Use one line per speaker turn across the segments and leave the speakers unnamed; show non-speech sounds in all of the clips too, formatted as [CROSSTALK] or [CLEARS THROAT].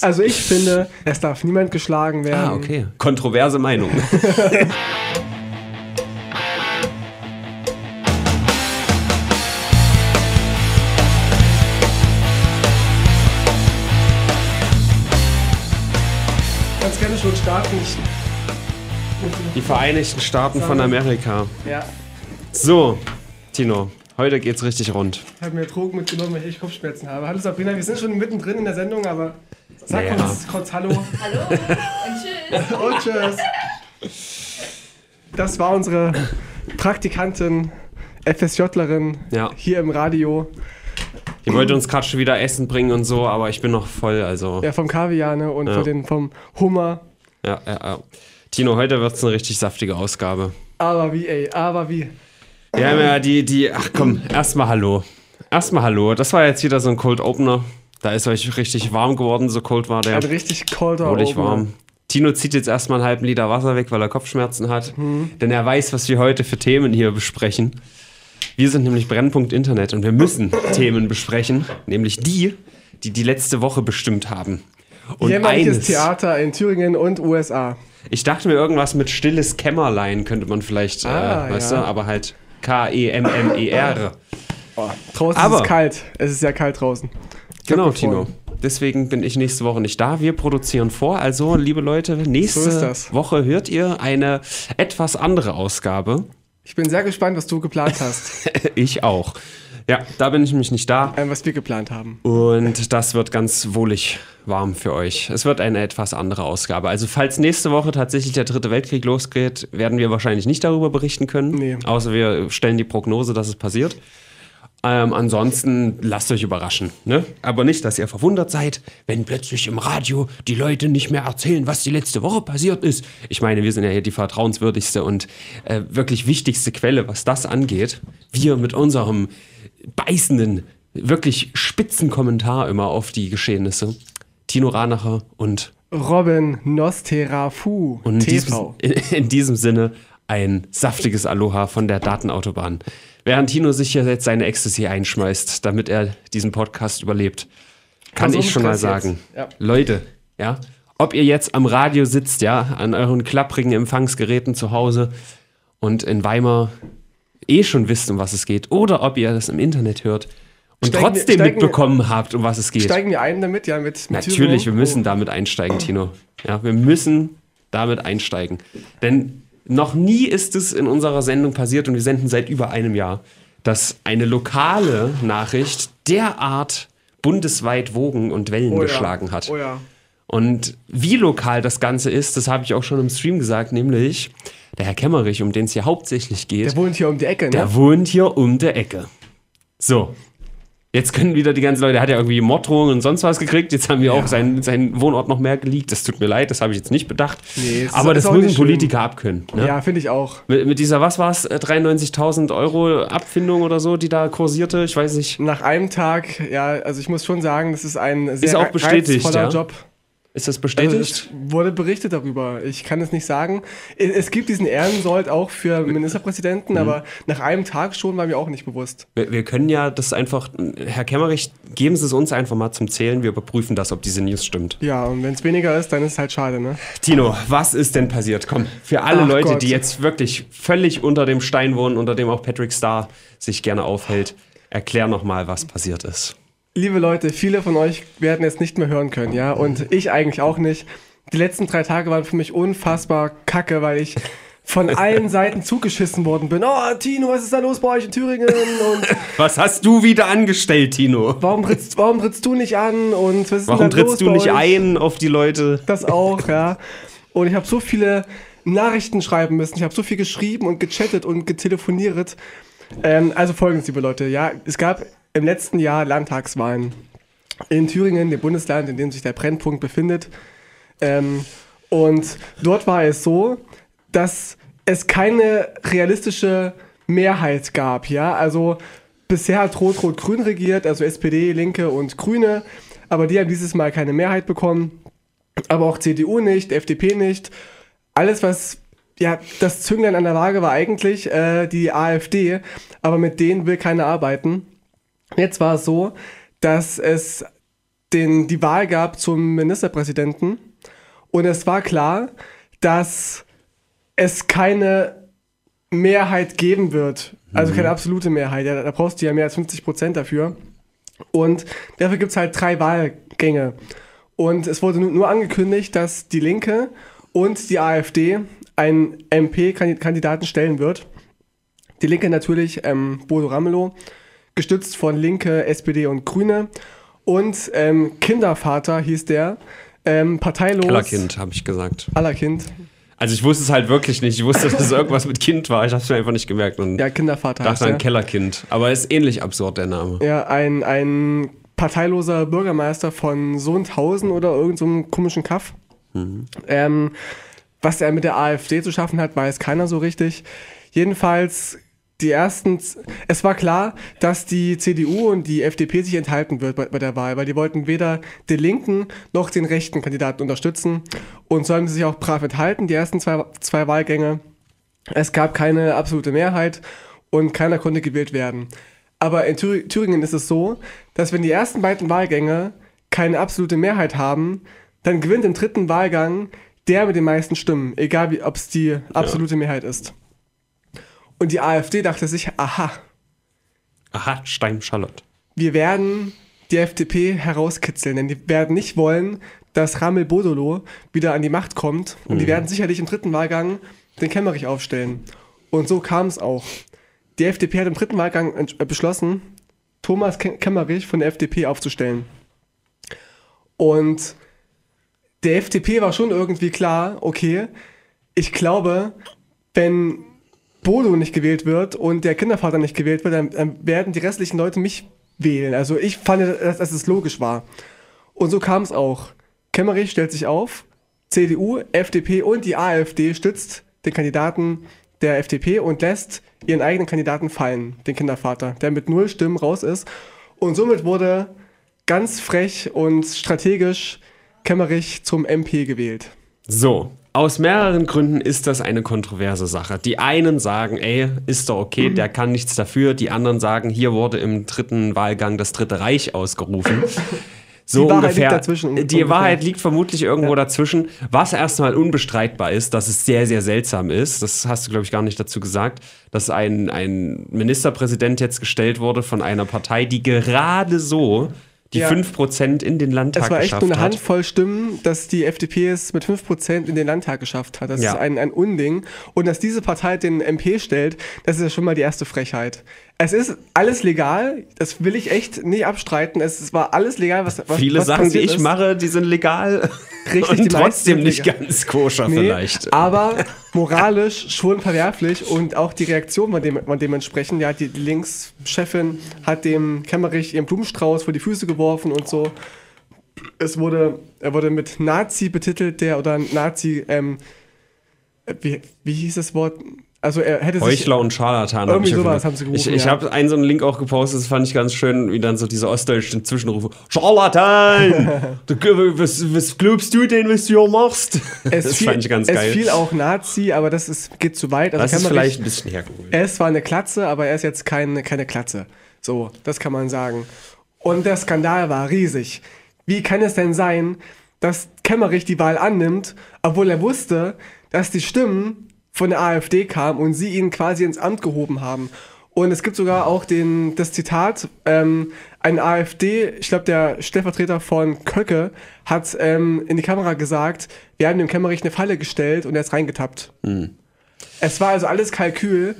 Also ich finde, es darf niemand geschlagen werden.
Ah, okay. Kontroverse Meinung. [LAUGHS]
Ganz gerne schon starten.
Die Vereinigten Staaten von Amerika.
ja,
So, Tino, heute geht's richtig rund.
ich habe mir Drogen mitgenommen, weil ich Kopfschmerzen habe. Hallo Sabrina, wir sind schon mittendrin in der Sendung, aber sag
Naja.
uns kurz Hallo
Hallo [LAUGHS] und tschüss.
und Tschüss. Das war unsere Praktikantin, FSJlerin
Ja.
hier im Radio.
Die wollte uns gerade schon wieder Essen bringen und so, aber ich bin noch voll, also.
Ja, vom Kaviar ne? und
Ja.
von den, vom Hummer.
Ja, ja, ja. Tino, heute wird's eine richtig saftige Ausgabe.
Aber wie, ey, aber wie.
Wir haben ja die, die, ach komm, erstmal Hallo. Erstmal Hallo. Das war jetzt wieder so ein Cold Opener. Da ist euch richtig warm geworden, so cold war der.
Ein richtig
Wohlig
Opener.
warm. Tino zieht jetzt erstmal einen halben Liter Wasser weg, weil er Kopfschmerzen hat. Denn er weiß, was wir heute für Themen hier besprechen. Wir sind nämlich Brennpunkt Internet und wir müssen Themen besprechen, nämlich die, die die letzte Woche bestimmt haben. Und
Jämmerliches
eines,
Theater in Thüringen und USA.
ich dachte mir irgendwas mit stilles Kämmerlein könnte man vielleicht,
Ah,
äh, weißt
ja.
du, aber halt K-E-M-M-E-R.
Draußen
Aber-
ist es kalt. Es ist sehr kalt draußen.
Genau. Tino. Deswegen bin ich nächste Woche nicht da. Wir produzieren vor. Also, liebe Leute,
So
nächste
das.
Woche hört ihr eine etwas andere Ausgabe.
Ich bin sehr gespannt, was du geplant hast, [LAUGHS]
ich auch. Ja, da bin ich nämlich nicht da.
ähm, was wir geplant haben.
Und das wird ganz wohlig warm für euch. Es wird eine etwas andere Ausgabe. Also, falls nächste Woche tatsächlich der dritte Weltkrieg losgeht, werden wir wahrscheinlich nicht darüber berichten können.
Nee.
Außer wir stellen die Prognose, dass es passiert. Ähm, ansonsten lasst euch überraschen. Ne? Aber nicht, dass ihr verwundert seid, wenn plötzlich im Radio die Leute nicht mehr erzählen, was die letzte Woche passiert ist. Ich meine, wir sind ja hier die vertrauenswürdigste und äh, wirklich wichtigste Quelle, was das angeht. Wir mit unserem beißenden, wirklich spitzen Kommentar immer auf die Geschehnisse. Tino Ranacher und,
Robin Nosterafu
und in, diesem,
TV.
in, in diesem Sinne ein saftiges Aloha von der Datenautobahn. Während Tino sich hier jetzt seine Ecstasy einschmeißt, damit er diesen Podcast überlebt, kann
Also
ich schon mal sagen.
Ja.
Leute, ja, ob ihr jetzt am Radio sitzt, ja, an euren klapprigen Empfangsgeräten zu Hause und in Weimar eh schon wisst, um was es geht, oder ob ihr das im Internet hört und
Steigen wir-
trotzdem
steigen wir-
mitbekommen habt, um was es geht.
Steigen wir ein damit, ja, mit, mit
Natürlich, wir
Thüringen?
müssen damit einsteigen, Tino. Ja, wir müssen damit einsteigen. Denn noch nie ist es in unserer Sendung passiert und wir senden seit über einem Jahr, dass eine lokale Nachricht derart bundesweit Wogen und Wellen
Oh, ja.
geschlagen hat.
Oh ja.
Und wie lokal das Ganze ist, das habe ich auch schon im Stream gesagt, nämlich der Herr Kemmerich, um den es hier hauptsächlich geht,
Der wohnt hier um die Ecke, ne?
der wohnt hier um der Ecke. So. Jetzt können wieder die ganzen Leute, der hat ja irgendwie Morddrohungen und sonst was gekriegt. Jetzt haben wir auch seinen, seinen Wohnort noch mehr geleakt. Das tut mir leid, das habe ich jetzt nicht bedacht.
Nee, ist-
Aber
ist
das müssen. Politiker abkönnen. Ne?
Ja, finde ich auch.
Mit, mit dieser, was war es, 93.000 Euro Abfindung oder so, die da kursierte? Ich weiß nicht.
Nach einem Tag, ja, also ich muss schon sagen, das ist ein sehr
auch bestätigt,
reizvoller
ja?
Job.
Ist das
Also
bestätigt?
es wurde berichtet darüber. Ich kann es nicht sagen. Es es gibt diesen Ehrensold auch für Ministerpräsidenten,
Mhm.
aber nach einem Tag schon war mir auch nicht bewusst.
wir, wir können ja das einfach, Herr Kemmerich, geben Sie es uns einfach mal zum Zählen. Wir überprüfen das, ob diese News stimmt.
Ja, und wenn es weniger ist, dann ist es halt schade, ne?
Tino, was ist denn passiert? Komm, für alle
Ach
Leute,
Gott.
die jetzt wirklich völlig unter dem Stein wohnen, unter dem auch Patrick Starr sich gerne aufhält, erklär noch mal, was passiert ist.
Liebe Leute, viele von euch werden es nicht mehr hören können, ja, und ich eigentlich auch nicht. Die letzten drei Tage waren für mich unfassbar kacke, weil ich von [LAUGHS] allen Seiten zugeschissen worden bin. Oh, Tino, was ist da los bei euch in Thüringen? Und [LAUGHS]
Was hast du wieder angestellt, Tino?
warum trittst, warum trittst du nicht an? Und was ist
Warum
da
trittst du nicht ein auf die Leute?
Das auch, ja. Und ich habe so viele Nachrichten schreiben müssen. Ich habe so viel geschrieben und gechattet und getelefoniert. Ähm, also folgendes, liebe Leute. Ja, es gab im letzten Jahr Landtagswahlen in Thüringen, dem Bundesland, in dem sich der Brennpunkt befindet. Ähm, und dort war es so, dass es keine realistische Mehrheit gab. Ja, also bisher hat Rot-Rot-Grün regiert, also SPD, Linke und Grüne. Aber die haben dieses Mal keine Mehrheit bekommen aber auch CDU nicht, FDP nicht. Alles, was, ja, das Zünglein an der Waage war eigentlich äh, die AfD, aber mit denen will keiner arbeiten. Jetzt war es so, dass es den, die Wahl gab zum Ministerpräsidenten. Und es war klar, dass es keine Mehrheit geben wird. Also keine absolute Mehrheit. Ja, da brauchst du ja mehr als 50 Prozent dafür. Und dafür gibt es halt drei Wahlgänge. Und es wurde nu- nur angekündigt, dass die Linke und die AfD einen MP-Kandidaten stellen wird. Die Linke natürlich ähm, Bodo Ramelow, gestützt von Linke, SPD und Grüne. Und ähm, Kindervater hieß der, ähm, parteilos.
Kellerkind, habe ich gesagt.
Allerkind.
Also ich wusste es halt wirklich nicht. Ich wusste, dass es irgendwas mit Kind war. Ich habe es mir einfach nicht gemerkt und
Ja, Kindervater heißt
dachte an
der.
Kellerkind. Aber ist ähnlich absurd, der Name.
Ja, ein, ein parteiloser Bürgermeister von Sohnthausen oder irgendeinem so komischen Kaff. Ähm, was er mit der AfD zu schaffen hat, weiß keiner so richtig. Jedenfalls die ersten, es war klar, dass die CDU und die FDP sich enthalten wird bei, bei der Wahl, weil die wollten weder den linken noch den rechten Kandidaten unterstützen und so haben sie sich auch brav enthalten, die ersten zwei, zwei Wahlgänge. Es gab keine absolute Mehrheit und keiner konnte gewählt werden. Aber in Thür Thüringen ist es so, dass wenn die ersten beiden Wahlgänge keine absolute Mehrheit haben, dann gewinnt im dritten Wahlgang der mit den meisten Stimmen, egal ob es die absolute Mehrheit ist. Und die AfD dachte sich, aha,
Aha, Stein Charlotte.
wir werden die FDP herauskitzeln, denn die werden nicht wollen, dass Ramel Bodolo wieder an die Macht kommt und die werden sicherlich im dritten Wahlgang den Kemmerich aufstellen. Und so kam es auch. Die FDP hat im dritten Wahlgang äh, beschlossen, Thomas Ke- Kemmerich von der FDP aufzustellen. Und der FDP war schon irgendwie klar, okay, ich glaube, wenn Bodo nicht gewählt wird und der Kindervater nicht gewählt wird, dann, dann werden die restlichen Leute mich wählen. Also ich fand, dass, dass es logisch war. Und so kam es auch. Kemmerich stellt sich auf, CDU, FDP und die AfD stützt den Kandidaten der FDP und lässt ihren eigenen Kandidaten fallen, den Kindervater, der mit null Stimmen raus ist. Und somit wurde ganz frech und strategisch Kemmerich zum MP gewählt.
So, aus mehreren Gründen ist das eine kontroverse Sache. Die einen sagen, ey, ist doch
Mhm.
okay, der kann nichts dafür. Die anderen sagen, hier wurde im dritten Wahlgang das Dritte Reich ausgerufen. [LAUGHS] So
Die Wahrheit
ungefähr.
liegt dazwischen,
Die
ungefähr.
Wahrheit liegt vermutlich irgendwo dazwischen. Was erstmal unbestreitbar ist, dass es sehr, sehr seltsam ist. Das hast du, glaube ich, gar nicht dazu gesagt, dass ein, ein Ministerpräsident jetzt gestellt wurde von einer Partei, die gerade so die
Ja.
5% in den Landtag
Es war echt
geschafft
nur eine
hat.
Handvoll Stimmen, dass die FDP es mit 5% in den Landtag geschafft hat. Das
Ja.
ist ein, ein Unding. Und dass diese Partei den MP stellt, das ist ja schon mal die erste Frechheit. Es ist alles legal, das will ich echt nicht abstreiten. Es, war alles legal, was, was
Viele
was
Sachen, die ich
ist.
mache, die sind legal.
Richtig,
und trotzdem nicht
legal.
ganz koscher
Nee,
vielleicht.
Aber moralisch schon verwerflich und auch die Reaktion war, dem, war dementsprechend. Ja, die, die Linkschefin hat dem Kemmerich ihren Blumenstrauß vor die Füße geworfen und so. Es wurde, er wurde mit Nazi betitelt, der oder Nazi, ähm, äh, wie, wie hieß das Wort? Also er hätte sich.
Heuchler und Scharlatan. hab
Irgendwie
jeden
sowas haben sie gerufen,
Ich, ich
ja.
habe einen so einen Link auch gepostet, das fand ich ganz schön, wie dann so diese ostdeutschen Zwischenrufe. Scharlatan! [LAUGHS] was, was glaubst du denn, was du hier machst?
Es
das
fiel,
fand ich ganz
es
geil.
fiel auch Nazi, aber das ist, geht zu weit. Also
das ist vielleicht ein bisschen hergeholt.
Er ist zwar eine Klatze, aber er ist jetzt keine, keine Klatze. So, das kann man sagen. Und der Skandal war riesig. Wie kann es denn sein, dass Kemmerich die Wahl annimmt, obwohl er wusste, dass die Stimmen von der AfD kamen und sie ihn quasi ins Amt gehoben haben? Und es gibt sogar auch den, das Zitat, ähm, ein AfD, ich glaube der Stellvertreter von Köcke, hat ähm, in die Kamera gesagt, wir haben dem Kemmerich eine Falle gestellt und er ist reingetappt. Es war also alles Kalkül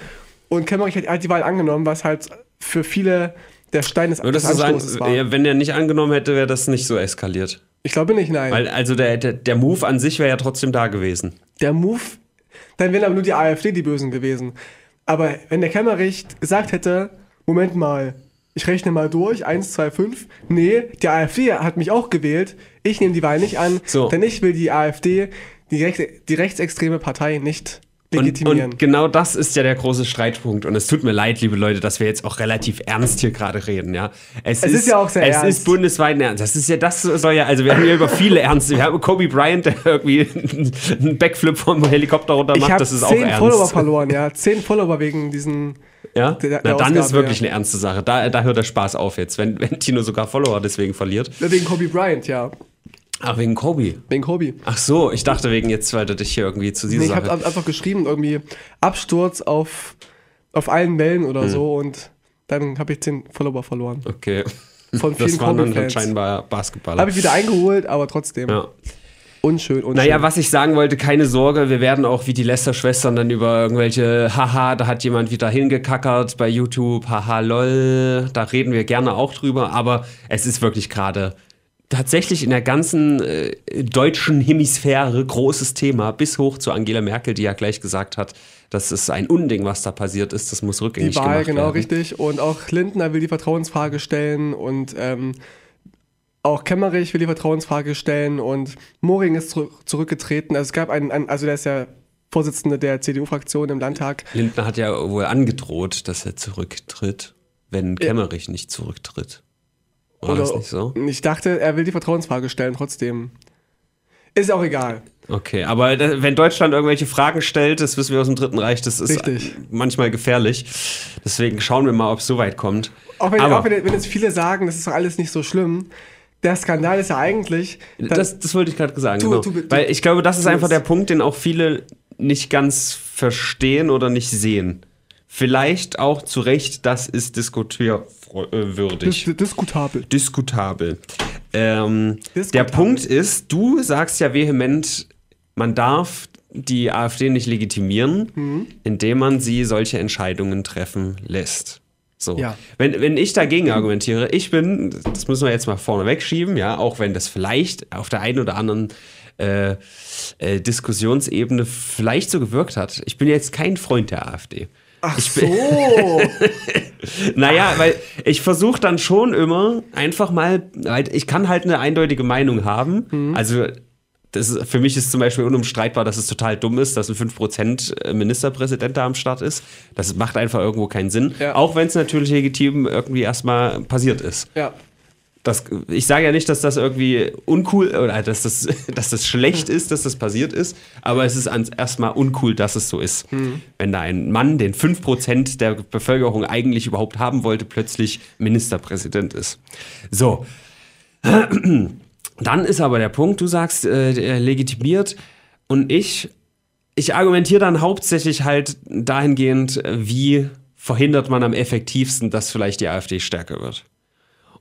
und Kemmerich hat, hat die Wahl angenommen, was halt für viele der Stein des,
Würdest
des Anstoßes war.
ja, wenn er nicht angenommen hätte, wäre das nicht so eskaliert?
Ich glaube nicht, nein.
Weil, also der, der, der Move an sich wäre ja trotzdem da gewesen.
der Move, dann wären aber nur die AfD die Bösen gewesen. Aber wenn der Kemmerich gesagt hätte, Moment mal, ich rechne mal durch, 1, 2, 5, nee, die AfD hat mich auch gewählt, ich nehme die Wahl nicht an,
So.
denn ich will die AfD, die, rechte, die rechtsextreme Partei, nicht
Und, und genau das ist ja der große Streitpunkt. Und es tut mir leid, liebe Leute, dass wir jetzt auch relativ ernst hier gerade reden, ja.
Es ist ja auch sehr
es
ernst.
ist bundesweit ernst. Das ist ja, das soll ja, also wir haben hier über viele Ernste. Wir haben Kobe Bryant, der irgendwie [LAUGHS] einen Backflip vom Helikopter runter macht. Das ist auch
zehn Follower
ernst.
verloren, ja. Zehn Follower wegen diesen
Ja?
Der- der
Na, dann
Ausgabe,
ist wirklich
ja.
eine ernste Sache. Da, da hört der Spaß auf jetzt, wenn, wenn Tino sogar Follower deswegen verliert.
Wegen Kobe Bryant, ja.
Ach, wegen Kobe.
Wegen Kobe.
Ach so, ich dachte wegen jetzt, weil du dich hier irgendwie zu dieser
Nee, ich habe einfach geschrieben, irgendwie Absturz auf, auf allen Wellen oder
Hm.
so und dann habe ich 10 Follower verloren.
Okay.
Von vielen
Das waren dann
Kobe-Fans.
scheinbar Basketballer.
Habe ich wieder eingeholt, aber trotzdem.
ja.
Unschön, unschön.
Naja, was ich sagen wollte, keine Sorge, wir werden auch wie die Lester-Schwestern dann über irgendwelche, haha, da hat jemand wieder hingekackert bei YouTube, haha, lol, da reden wir gerne auch drüber, aber es ist wirklich gerade tatsächlich in der ganzen äh, deutschen Hemisphäre großes Thema, bis hoch zu Angela Merkel, die ja gleich gesagt hat, das ist ein Unding, was da passiert ist, das muss rückgängig
Die Wahl,
gemacht
genau,
werden.
richtig. Und auch Lindner will die Vertrauensfrage stellen und ähm, auch Kemmerich will die Vertrauensfrage stellen und Moring ist zurück, zurückgetreten. Also es gab einen, einen, also der ist ja Vorsitzende der CDU-Fraktion im Landtag.
Lindner hat ja wohl angedroht, dass er zurücktritt, wenn Kemmerich nicht zurücktritt. War das nicht so?
Ich dachte, er will die Vertrauensfrage stellen, trotzdem. Ist auch egal.
Okay, aber wenn Deutschland irgendwelche Fragen stellt, das wissen wir aus dem Dritten Reich, das ist
Richtig.
manchmal gefährlich. Deswegen schauen wir mal, ob es so weit kommt.
Auch wenn,
aber
auch wenn, wenn jetzt viele sagen, das ist doch alles nicht so schlimm. Der Skandal ist ja eigentlich.
das, das wollte ich gerade sagen.
Du-
genau.
du- du-
Weil ich glaube, das ist einfach der Punkt, den auch viele nicht ganz verstehen oder nicht sehen. Vielleicht auch zu Recht, das ist diskutierwürdig.
dis diskutabel.
diskutabel. Ähm,
Diskutabel.
Der Punkt ist, du sagst ja vehement, man darf die AfD nicht legitimieren,
Mhm.
indem man sie solche Entscheidungen treffen lässt. So.
Ja.
Wenn, wenn ich dagegen argumentiere, ich bin, das müssen wir jetzt mal vorne wegschieben, ja, auch wenn das vielleicht auf der einen oder anderen äh, äh, Diskussionsebene vielleicht so gewirkt hat. Ich bin jetzt kein Freund der AfD.
Ach
Ich
so. [LAUGHS]
Naja, weil ich versuche dann schon immer einfach mal, weil ich kann halt eine eindeutige Meinung haben.
Mhm.
Also das ist, für mich ist zum Beispiel unumstreitbar, dass es total dumm ist, dass ein 5% Ministerpräsident da am Start ist. Das macht einfach irgendwo keinen Sinn.
Ja.
Auch wenn es natürlich legitim irgendwie erstmal passiert ist.
ja.
Das, ich sage ja nicht, dass das irgendwie uncool oder dass das, [LAUGHS] dass das schlecht ist, dass das passiert ist, aber es ist erstmal uncool, dass es so ist. Wenn da ein Mann, den 5% der Bevölkerung eigentlich überhaupt haben wollte, plötzlich Ministerpräsident ist. So. [CLEARS THROAT] Dann ist aber der Punkt, du sagst, äh, legitimiert und ich, ich argumentiere dann hauptsächlich halt dahingehend, äh, wie verhindert man am effektivsten, dass vielleicht die AfD stärker wird.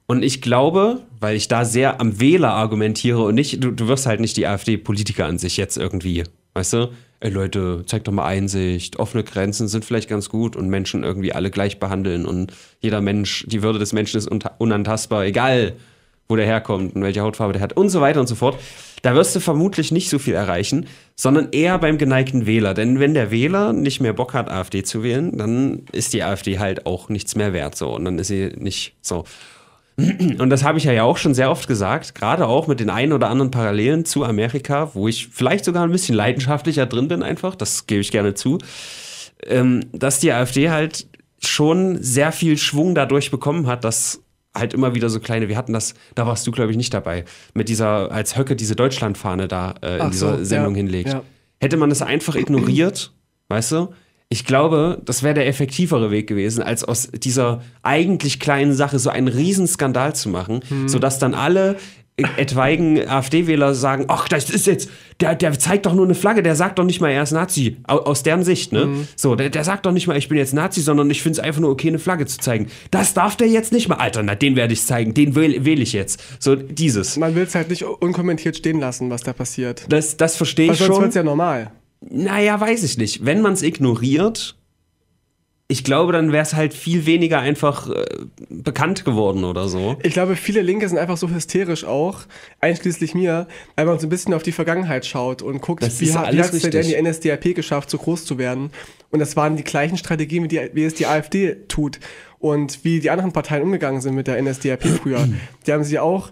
Und ich glaube, weil ich da sehr am Wähler argumentiere und nicht, du, du wirst halt nicht die AfD-Politiker an sich jetzt irgendwie, weißt du? Ey Leute, zeig doch mal Einsicht, offene Grenzen sind vielleicht ganz gut und Menschen irgendwie alle gleich behandeln und jeder Mensch, die Würde des Menschen ist unantastbar, egal wo der herkommt und welche Hautfarbe der hat und so weiter und so fort. Da wirst du vermutlich nicht so viel erreichen, sondern eher beim geneigten Wähler. Denn wenn der Wähler nicht mehr Bock hat, AfD zu wählen, dann ist die AfD halt auch nichts mehr wert so und dann ist sie nicht so. [CLEARS THROAT] Und das habe ich ja auch schon sehr oft gesagt, gerade auch mit den ein oder anderen Parallelen zu Amerika, wo ich vielleicht sogar ein bisschen leidenschaftlicher drin bin, einfach, das gebe ich gerne zu, ähm, dass die AfD halt schon sehr viel Schwung dadurch bekommen hat, dass halt immer wieder so kleine, wir hatten das, da warst du, glaube ich, nicht dabei, mit dieser, als Höcke diese Deutschlandfahne da äh, in
Ach
dieser
so,
Sendung
ja,
hinlegt.
ja.
Hätte man das einfach ignoriert, weißt du? Ich glaube, das wäre der effektivere Weg gewesen, als aus dieser eigentlich kleinen Sache so einen Riesenskandal zu machen,
Mhm.
sodass dann alle etwaigen AfD-Wähler sagen, ach, das ist jetzt, der, der zeigt doch nur eine Flagge, der sagt doch nicht mal, er ist Nazi, au- aus deren Sicht, ne?
Mhm.
So, der, der sagt doch nicht mal, ich bin jetzt Nazi, sondern ich finde es einfach nur okay, eine Flagge zu zeigen. Das darf der jetzt nicht mal, Alter, na, den werde ich zeigen, den wähle wähl ich jetzt. So, dieses.
Man will es halt nicht unkommentiert stehen lassen, was da passiert.
Das, das verstehe ich
sonst
schon.
wird es ja normal.
Naja, weiß ich nicht. Wenn man es ignoriert, ich glaube, dann wäre es halt viel weniger einfach äh, bekannt geworden oder so.
Ich glaube, viele Linke sind einfach so hysterisch auch, einschließlich mir, weil man so ein bisschen auf die Vergangenheit schaut und guckt,
Das
wie, hat es denn die NSDAP geschafft, so groß zu werden. Und das waren die gleichen Strategien, wie, die, wie es die AfD tut. Und wie die anderen Parteien umgegangen sind mit der NSDAP früher. Die haben sie auch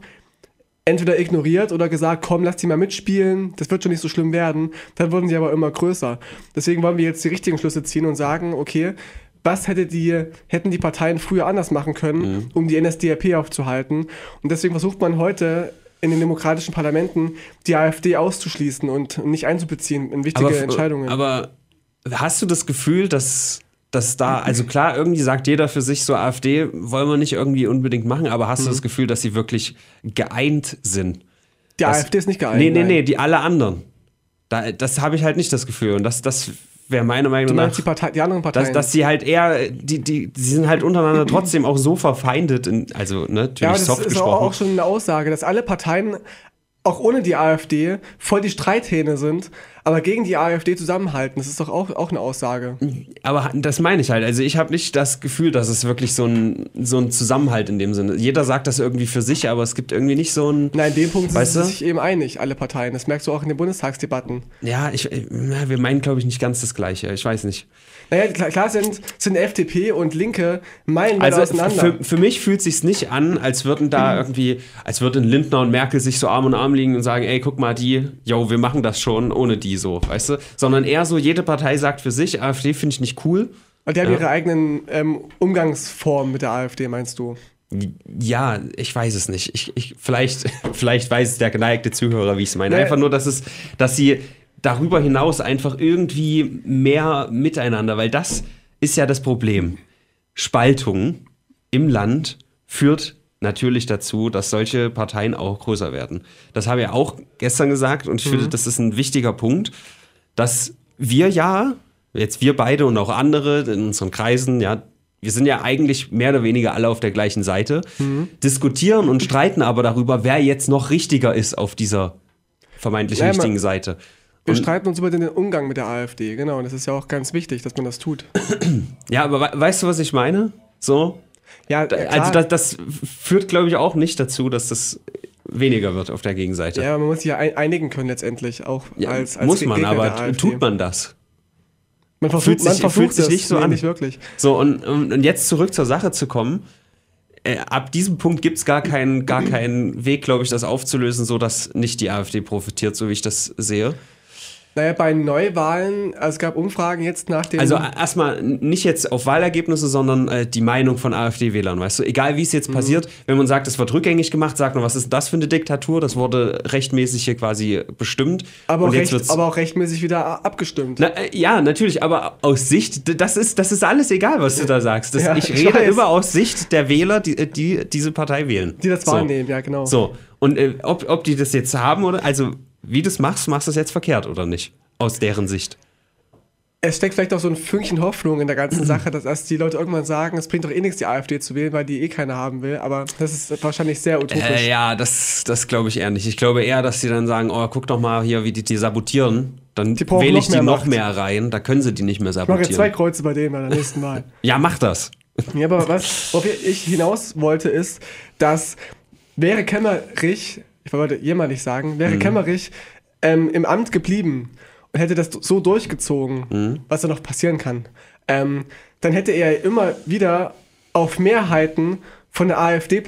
entweder ignoriert oder gesagt, komm, lass die mal mitspielen, das wird schon nicht so schlimm werden. Dann wurden sie aber immer größer. Deswegen wollen wir jetzt die richtigen Schlüsse ziehen und sagen, okay, was hätte die, hätten die Parteien früher anders machen können, um die NSDAP aufzuhalten? Und deswegen versucht man heute in den demokratischen Parlamenten die AfD auszuschließen und nicht einzubeziehen in wichtige
f-
Entscheidungen.
aber hast du das Gefühl, dass, dass da, also klar, irgendwie sagt jeder für sich so, AfD wollen wir nicht irgendwie unbedingt machen, aber hast du das Gefühl, dass sie wirklich geeint sind?
Die
Das-
AfD ist nicht geeint.
Nee, nee, nee, die alle anderen. Da, das habe ich halt nicht das Gefühl. Und das, das wäre meiner Meinung
Du
nach.
die, Partei, die anderen Parteien?
dass, dass sie halt eher, die, die, die sind halt untereinander [CLEARS THROAT] trotzdem auch so verfeindet, in, also ne, natürlich
ja, das
soft
ist
gesprochen.
auch, auch schon eine Aussage, dass alle Parteien, auch ohne die AfD, voll die Streithähne sind, aber gegen die AfD zusammenhalten. Das ist doch auch, auch eine Aussage.
Aber das meine ich halt. Also ich habe nicht das Gefühl, dass es wirklich so ein, so ein Zusammenhalt in dem Sinne. Jeder sagt das irgendwie für sich, aber es gibt irgendwie nicht so ein.
Nein, in dem Punkt sind sie sich eben einig, alle Parteien. Das merkst du auch in den Bundestagsdebatten.
Ja, ich, wir meinen, glaube ich, nicht ganz das Gleiche. Ich weiß nicht.
Naja, klar, klar sind, sind FDP und Linke meilenweit
Also
auseinander.
für, für mich fühlt sich's nicht an, als würden da irgendwie, als würden Lindner und Merkel sich so Arm in Arm liegen und sagen, ey, guck mal, die, yo, wir machen das schon ohne die so, weißt du? Sondern eher so, jede Partei sagt für sich, AfD finde ich nicht cool.
Und die haben
Ja.
ihre eigenen ähm, Umgangsformen mit der AfD, meinst du?
Ja, ich weiß es nicht. Ich, ich, vielleicht, [LAUGHS] vielleicht weiß es der geneigte Zuhörer, wie ich es meine.
Nee.
Einfach nur, dass es, dass sie darüber hinaus einfach irgendwie mehr miteinander, weil das ist ja das Problem. Spaltung im Land führt natürlich dazu, dass solche Parteien auch größer werden. Das habe ich auch gestern gesagt und ich finde, das ist ein wichtiger Punkt, dass wir ja, jetzt wir beide und auch andere in unseren Kreisen, ja, wir sind ja eigentlich mehr oder weniger alle auf der gleichen Seite, diskutieren und streiten aber darüber, wer jetzt noch richtiger ist auf dieser vermeintlich
Ja,
richtigen Seite.
Wir
Und-
streiten uns über den Umgang mit der AfD, genau. Und das ist ja auch ganz wichtig, dass man das tut.
Ja, aber we weißt du, was ich meine? So?
Ja, ja,
also
klar.
das, das führt, glaube ich, auch nicht dazu, dass das weniger wird auf der Gegenseite.
ja, man muss sich ja ein, einigen können letztendlich, auch
Ja,
als, als
muss man,
Gegner
aber tut man das?
Man versucht,
fühlt sich-
man versucht
fühlt sich
es,
nicht so
nee,
an.
Nicht wirklich.
So, und, und jetzt zurück zur Sache zu kommen. Äh, ab diesem Punkt gibt es gar keinen gar keinen Weg, glaube ich, das aufzulösen, so dass nicht die AfD profitiert, so wie ich das sehe.
Naja, bei Neuwahlen, also es gab Umfragen jetzt nach dem.
Also äh, erstmal nicht jetzt auf Wahlergebnisse, sondern äh, die Meinung von AfD-Wählern, weißt du? Egal wie es
Mhm.
jetzt passiert, wenn man sagt, es wird rückgängig gemacht, sagt man, was ist das für eine Diktatur? Das wurde rechtmäßig hier quasi bestimmt.
aber, auch
jetzt
recht, aber auch rechtmäßig wieder a- abgestimmt.
Na, äh, ja, natürlich, aber aus Sicht, das ist, das ist alles egal, was du da sagst. Das,
Ja,
ich
ich
rede
weiß.
immer aus Sicht der Wähler, die, äh, die diese Partei wählen.
die das
so.
wahrnehmen, ja, genau.
So, und äh, ob, ob die das jetzt haben oder, also wie du es machst, machst du es jetzt verkehrt oder nicht? Aus deren Sicht.
Es steckt vielleicht auch so ein Fünkchen Hoffnung in der ganzen [CLEARS THROAT] Sache, dass erst die Leute irgendwann sagen, es bringt doch eh nichts, die AfD zu wählen, weil die eh keiner haben will. Aber das ist wahrscheinlich sehr utopisch.
Äh, ja, das, das glaube ich eher nicht. Ich glaube eher, dass sie dann sagen, oh, guck doch mal hier, wie die die sabotieren. Dann
Die
wähle ich
noch
die noch
Macht.
mehr rein. Da können sie die nicht mehr
Ich mache jetzt zwei
sabotieren.
Kreuze bei denen bei der nächsten Wahl. [LAUGHS]
Ja, mach das.
Ja, aber was, worauf ich hinaus wollte, ist, dass wäre Kemmerich, ich wollte jämmerlich sagen,
Mhm.
wäre Kemmerich ähm, im Amt geblieben und hätte das so durchgezogen,
Mhm.
was da noch passieren kann, ähm, dann hätte er immer wieder auf Mehrheiten von der AfD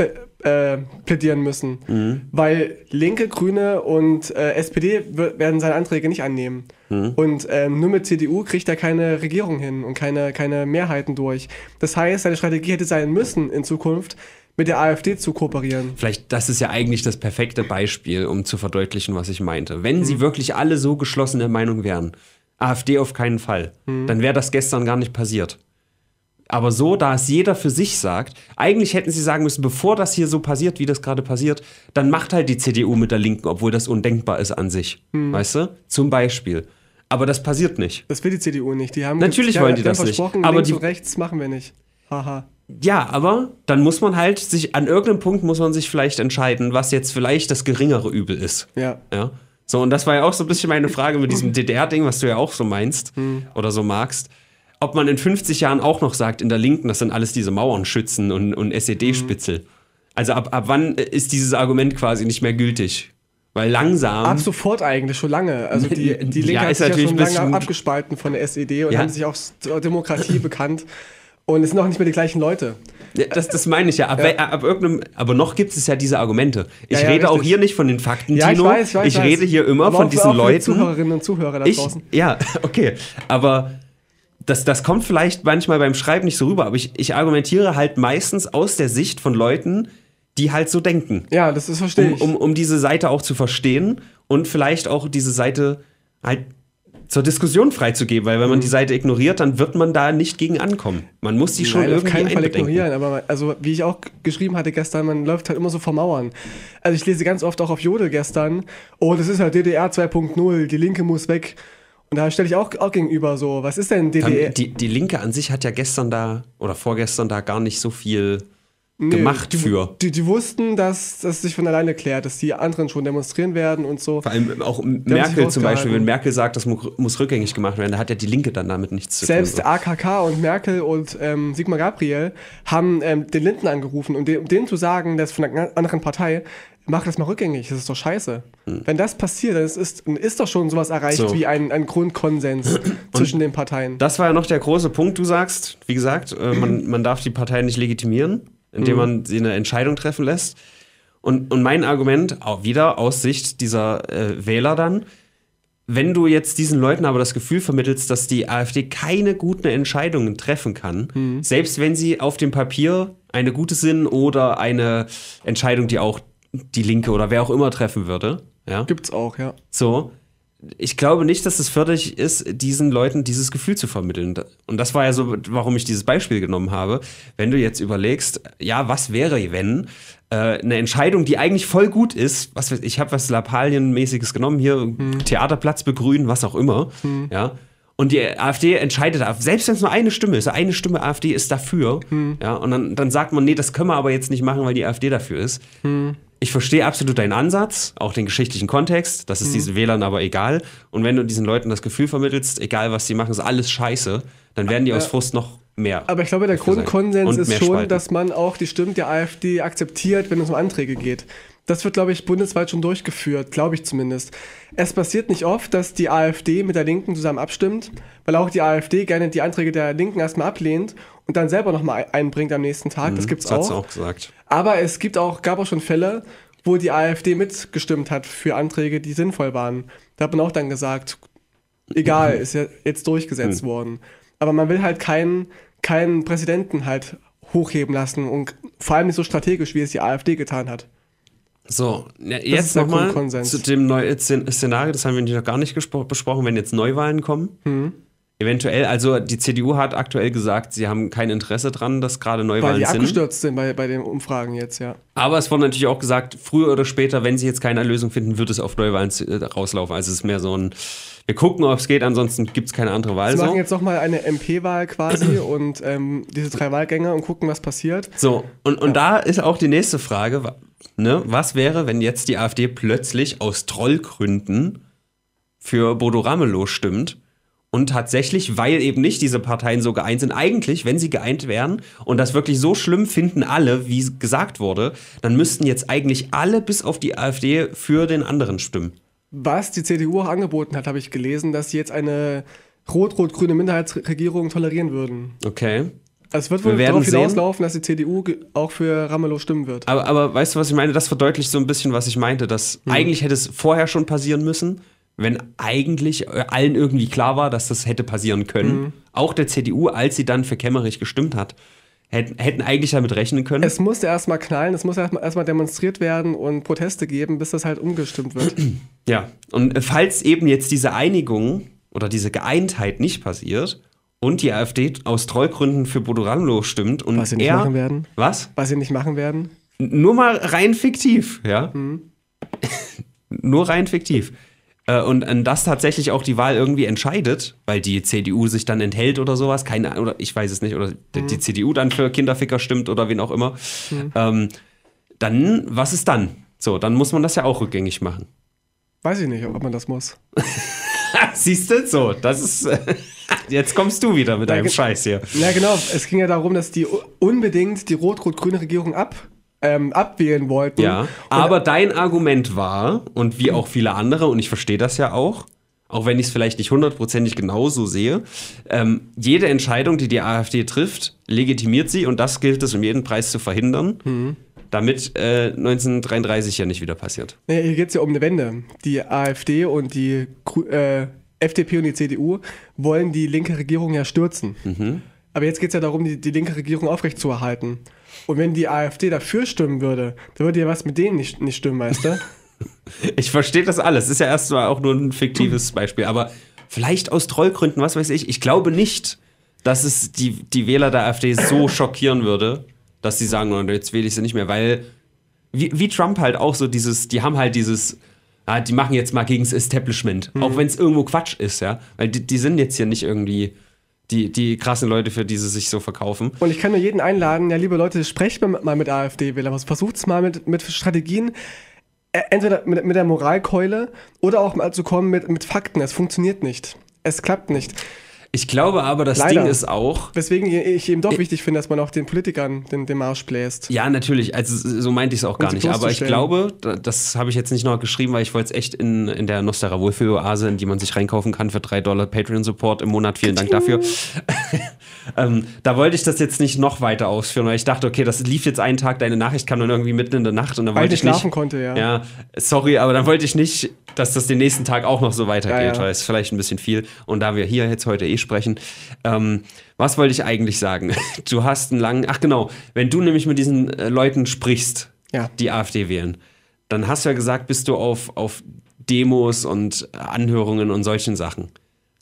äh, plädieren müssen,
Mhm.
weil Linke, Grüne und äh, SPD werden seine Anträge nicht annehmen.
Mhm.
Und ähm, nur mit CDU kriegt er keine Regierung hin und keine, keine Mehrheiten durch. Das heißt, seine Strategie hätte sein müssen, in Zukunft mit der AfD zu kooperieren.
Vielleicht, das ist ja eigentlich das perfekte Beispiel, um zu verdeutlichen, was ich meinte. Wenn
Mhm.
sie wirklich alle so geschlossen der Meinung wären, AfD auf keinen Fall,
Mhm.
dann wäre das gestern gar nicht passiert. Aber so, da es jeder für sich sagt, eigentlich hätten sie sagen müssen, bevor das hier so passiert, wie das gerade passiert, dann macht halt die CDU mit der Linken, obwohl das undenkbar ist an sich.
Mhm.
Weißt du? Zum Beispiel. Aber das passiert nicht.
Das will die CDU nicht. Die haben
Natürlich
die
wollen die das nicht.
versprochen,
Aber die-
rechts machen wir nicht. Haha.
Ja, aber dann muss man halt sich, an irgendeinem Punkt muss man sich vielleicht entscheiden, was jetzt vielleicht das geringere Übel ist.
Ja.
Ja. So, und das war ja auch so ein bisschen meine Frage mit diesem DDR-Ding, was du ja auch so meinst oder so magst. Ob man in 50 Jahren auch noch sagt, in der Linken, das sind alles diese Mauernschützen und, und SED-Spitzel. Also ab, ab wann ist dieses Argument quasi nicht mehr gültig? Weil langsam.
Ab sofort eigentlich, schon lange. Also die, [LAUGHS] die Linke
Ja,
hat sich ja schon lange abgespalten von der SED und
Ja.
haben sich auch zur Demokratie bekannt. Und es sind auch nicht mehr die gleichen Leute.
Ja, Das, das meine ich ja. Ab, wel- ab irgendeinem, aber noch gibt es ja diese Argumente. Ich
Ja, ja,
rede auch
richtig.
hier nicht von den Fakten,
Ja,
Tino.
ich weiß, ich weiß.
ich rede hier immer
Aber
von
auch-
diesen
auch
Leuten.
Zuhörerinnen und Zuhörer da
Ich,
draußen.
ja, [LAUGHS] okay. Aber das, das kommt vielleicht manchmal beim Schreiben nicht so rüber, aber ich, ich argumentiere halt meistens aus der Sicht von Leuten, die halt so denken.
Ja, das ist verstehe
Um,
ich.
um, um diese Seite auch zu verstehen und vielleicht auch diese Seite halt zur Diskussion freizugeben, weil wenn man die Seite ignoriert, dann wird man da nicht gegen ankommen. Man muss die schon
Nein, auf
irgendwie
keinen Fall ignorieren, aber also wie ich auch geschrieben hatte gestern, man läuft halt immer so vor Mauern. Also ich lese ganz oft auch auf Jodel gestern, oh, das ist halt DDR 2.0, die Linke muss weg. Und da stelle ich auch, auch gegenüber so, was ist denn DDR?
Die, die Linke an sich hat ja gestern da oder vorgestern da gar nicht so viel
Nee,
gemacht
die,
für.
Die, die wussten, dass das sich von alleine klärt, dass die anderen schon demonstrieren werden und so.
Vor allem auch
sich
Merkel zum. Beispiel, wenn Merkel sagt, das mu muss rückgängig gemacht werden, da hat ja die Linke dann damit nichts zu
Selbst
tun.
AKK und Merkel und ähm, Sigmar Gabriel haben ähm, den Linden angerufen, um dem, um denen zu sagen, dass von einer anderen Partei, mach das mal rückgängig, das ist doch scheiße. Wenn das passiert, dann ist, ist, ist doch schon sowas erreicht
Hm. So.
wie ein, ein Grundkonsens zwischen den Parteien.
Das war ja noch der große Punkt, du sagst, wie gesagt, äh, man, man darf die Partei nicht legitimieren, indem
Mhm.
man sie eine Entscheidung treffen lässt. Und, und mein Argument, auch wieder aus Sicht dieser äh, Wähler dann, wenn du jetzt diesen Leuten aber das Gefühl vermittelst, dass die AfD keine guten Entscheidungen treffen kann,
Mhm.
selbst wenn sie auf dem Papier eine gute sind oder eine Entscheidung, die auch die Linke oder wer auch immer treffen würde, ja,
Gibt's auch, ja.
so. Ich glaube nicht, dass es förderlich ist, diesen Leuten dieses Gefühl zu vermitteln. Und das war ja so, warum ich dieses Beispiel genommen habe. Wenn du jetzt überlegst, ja, was wäre, wenn äh, eine Entscheidung, die eigentlich voll gut ist, was ich habe was Lappalienmäßiges genommen, hier Theaterplatz begrünen, was auch immer, ja. Und die AfD entscheidet, selbst wenn es nur eine Stimme ist, eine Stimme AfD ist dafür, ja, und dann, dann sagt man, nee, das können wir aber jetzt nicht machen, weil die AfD dafür ist. Ich verstehe absolut deinen Ansatz, auch den geschichtlichen Kontext. Das ist diesen Wählern aber egal. Und wenn du diesen Leuten das Gefühl vermittelst, egal was sie machen, ist alles scheiße, dann werden die aus Frust noch mehr.
Aber ich glaube, der. Grundkonsens
Und
ist schon,
spalten.
dass man auch die Stimmen der AfD akzeptiert, wenn es um Anträge geht. Das wird, glaube ich, bundesweit schon durchgeführt, glaube ich zumindest. Es passiert nicht oft, dass die AfD mit der Linken zusammen abstimmt, weil auch die AfD gerne die Anträge der Linken erstmal ablehnt und dann selber nochmal einbringt am nächsten Tag. das gibt's
Mhm, Das hat sie
auch.
auch gesagt.
Aber es gibt auch, gab auch schon Fälle, wo die AfD mitgestimmt hat für Anträge, die sinnvoll waren. Da hat man auch dann gesagt, egal, ist ja jetzt durchgesetzt worden. Aber man will halt keinen, keinen Präsidenten halt hochheben lassen und vor allem nicht so strategisch, wie es die AfD getan hat.
So, ja, jetzt nochmal zu dem Neu Szen- Szenario, das haben wir noch gar nicht besprochen, wenn jetzt Neuwahlen kommen.
Mhm.
Eventuell, also die CDU hat aktuell gesagt, sie haben kein Interesse dran, dass gerade
Weil
Neuwahlen
die
sind.
abgestürzt sind bei, bei den Umfragen jetzt, ja.
Aber es wurde natürlich auch gesagt, früher oder später, wenn sie jetzt keine Lösung finden, wird es auf Neuwahlen äh, rauslaufen. Also es ist mehr so ein, wir gucken, ob es geht, ansonsten gibt es keine andere Wahl.
Sie machen
So.
jetzt nochmal eine MP-Wahl quasi [CLEARS THROAT] und ähm, diese drei Wahlgänge und gucken, was passiert.
so, und, und da ist auch die nächste Frage, ne? was wäre, wenn jetzt die AfD plötzlich aus Trollgründen für Bodo Ramelow stimmt und tatsächlich, weil eben nicht diese Parteien so geeint sind, eigentlich, wenn sie geeint wären und das wirklich so schlimm finden alle, wie gesagt wurde, dann müssten jetzt eigentlich alle bis auf die AfD für den anderen stimmen.
Was die CDU auch angeboten hat, habe ich gelesen, dass sie jetzt eine rot-rot-grüne Minderheitsregierung tolerieren würden.
Okay.
Es wird
Wir
wohl
werden
darauf hinauslaufen, dass die CDU auch für Ramelow stimmen wird.
Aber, aber weißt du, was ich meine? Das verdeutlicht so ein bisschen, was ich meinte, dass eigentlich hätte es vorher schon passieren müssen, wenn eigentlich äh, allen irgendwie klar war, dass das hätte passieren können. Auch der CDU, als sie dann für Kemmerich gestimmt hat, hätten, hätten eigentlich damit rechnen können.
Es musste erstmal knallen, es muss erstmal erstmal demonstriert werden und Proteste geben, bis das halt umgestimmt wird. [CLEARS THROAT]
Ja, und äh, falls eben jetzt diese Einigung oder diese Geeintheit nicht passiert und die AfD aus Trollgründen für Bodo Ramelow stimmt und
Was sie nicht
er,
machen werden.
Was?
Was sie nicht machen werden.
Nur mal rein fiktiv, ja? [LAUGHS] Nur rein fiktiv. Äh, Und äh, das tatsächlich auch die Wahl irgendwie entscheidet, weil die CDU sich dann enthält oder sowas, keine Ahnung, oder ich weiß es nicht, oder die- die CDU dann für Kinderficker stimmt oder wen auch immer, ähm, dann, was ist dann? So, dann muss man das ja auch rückgängig machen.
Weiß ich nicht, ob man das muss. [LAUGHS]
Siehst du? So, das ist. [LAUGHS] Jetzt kommst du wieder mit
Ja,
deinem Scheiß hier.
Ja, genau. Es ging ja darum, dass die unbedingt die rot-rot-grüne Regierung ab, ähm, abwählen wollten.
Ja,
Und
aber dein Argument war, und wie auch viele andere, und ich verstehe das ja auch, auch wenn ich es vielleicht nicht hundertprozentig genauso sehe, ähm, jede Entscheidung, die die AfD trifft, legitimiert sie und das gilt es um jeden Preis zu verhindern, damit äh, 1933 ja nicht wieder passiert.
Nee, hier geht es ja um eine Wende. Die AfD und die äh, FDP und die CDU wollen die linke Regierung ja stürzen.
Mhm.
Aber jetzt geht es ja darum, die, die linke Regierung aufrechtzuerhalten. Und wenn die AfD dafür stimmen würde, dann würde ja was mit denen nicht, nicht stimmen, weißt du? [LAUGHS]
Ich verstehe das alles. Ist ja erstmal auch nur ein fiktives Beispiel. Aber Vielleicht aus Trollgründen, was weiß ich. Ich glaube nicht, dass es die, die Wähler der AfD so [LAUGHS] schockieren würde, dass sie sagen, oh, jetzt wähle ich sie nicht mehr, weil wie, wie Trump halt auch so dieses, die haben halt dieses, ah, die machen jetzt mal gegen das Establishment,
Mhm.
auch wenn es irgendwo Quatsch ist, ja, weil die, die sind jetzt hier nicht irgendwie die, die krassen Leute, für die sie sich so verkaufen.
Und ich kann nur jeden einladen, ja, liebe Leute, sprecht mal, mit AfD-Wählern, versucht es mal mit, mit Strategien, äh, entweder mit, mit der Moralkeule oder auch mal zu kommen mit, mit Fakten. Es funktioniert nicht. Es klappt nicht.
Ich glaube aber, das
Leider.
Ding ist auch,
Weswegen ich eben doch wichtig finde, dass man auch den Politikern den, den Marsch bläst.
Ja, natürlich. Also so meinte ich es auch gar nicht. Aber ich glaube, da- das habe ich jetzt nicht noch geschrieben, weil ich wollte es echt in, in der Nostera Wohlfühl-Oase, in die man sich reinkaufen kann für 3 Dollar Patreon-Support im Monat. Vielen Dank dafür. [LAUGHS] ähm, da wollte ich das jetzt nicht noch weiter ausführen, weil ich dachte, okay, das lief jetzt einen Tag, deine Nachricht kam dann irgendwie mitten in der Nacht und dann
Weil
wollte
ich
ich
nicht schlafen konnte, ja.
Ja, sorry, aber dann wollte ich nicht, dass das den nächsten Tag auch noch so weitergeht,
Ja, ja.
weil es vielleicht ein bisschen viel. Und da wir hier jetzt heute eh sprechen, ähm, was wollte ich eigentlich sagen? [LAUGHS] Du hast einen langen, ach genau, wenn du nämlich mit diesen äh, Leuten sprichst,
Ja.
die AfD wählen, dann hast du ja gesagt, bist du auf, auf Demos und Anhörungen und solchen Sachen.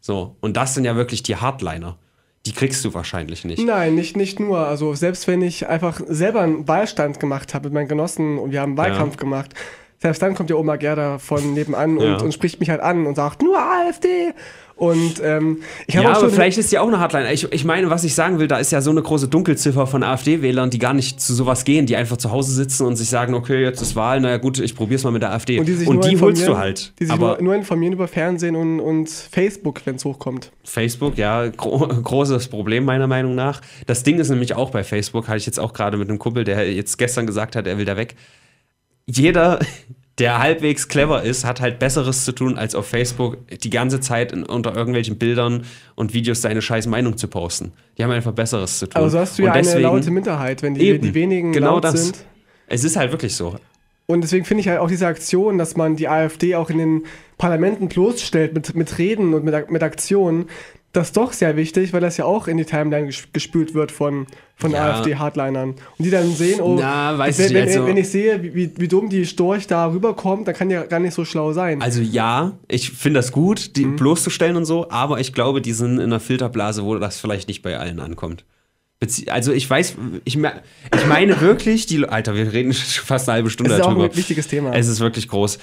So, und das sind ja wirklich die Hardliner. Die kriegst du wahrscheinlich nicht.
Nein, nicht, nicht nur. Also selbst wenn ich einfach selber einen Wahlstand gemacht habe mit meinen Genossen und wir haben einen Wahlkampf gemacht, selbst dann kommt ja Oma Gerda von nebenan
Ja.
und, und spricht mich halt an und sagt, nur AfD. Und ähm, ich habe
Ja,
auch
aber vielleicht ist die auch eine Hardliner. Ich, ich meine, was ich sagen will, da ist ja so eine große Dunkelziffer von AfD-Wählern, die gar nicht zu sowas gehen, die einfach zu Hause sitzen und sich sagen, okay, jetzt ist Wahl, naja gut, ich probier's mal mit der AfD.
und die, sich
und
nur
die holst
informieren-
du halt.
Die sich
aber
nur, nur informieren über Fernsehen und, und Facebook, wenn es hochkommt.
Facebook, ja, gro [LAUGHS] großes Problem meiner Meinung nach. Das Ding ist nämlich auch bei Facebook, hatte ich jetzt auch gerade mit einem Kumpel, der jetzt gestern gesagt hat, er will da weg. Jeder, der halbwegs clever ist, hat halt Besseres zu tun, als auf Facebook die ganze Zeit in, unter irgendwelchen Bildern und Videos seine scheiß Meinung zu posten. Die haben einfach Besseres zu tun.
Aber so hast du
Und
ja eine
deswegen-
laute Minderheit, wenn die,
Eben,
die wenigen
genau
laut
das.
sind.
Es ist halt wirklich so.
Und deswegen finde ich halt auch diese Aktion, dass man die AfD auch in den Parlamenten bloßstellt mit, mit Reden und mit, mit Aktionen, das ist doch sehr wichtig, weil das ja auch in die Timeline ges- gespült wird von, von
Ja.
AfD-Hardlinern. Und die dann sehen, oh,
Na,
wenn,
ich
wenn,
also-
wenn ich sehe, wie, wie, dumm die Storch da rüberkommt, dann kann ja gar nicht so schlau sein.
Also ja, ich finde das gut, die
Mhm.
bloßzustellen und so, aber ich glaube, die sind in einer Filterblase, wo das vielleicht nicht bei allen ankommt. Bezie also ich weiß, ich, me ich meine wirklich, die Alter, wir reden [LAUGHS] schon fast eine halbe Stunde
das ist auch
darüber.
ein wichtiges Thema.
Es ist wirklich groß.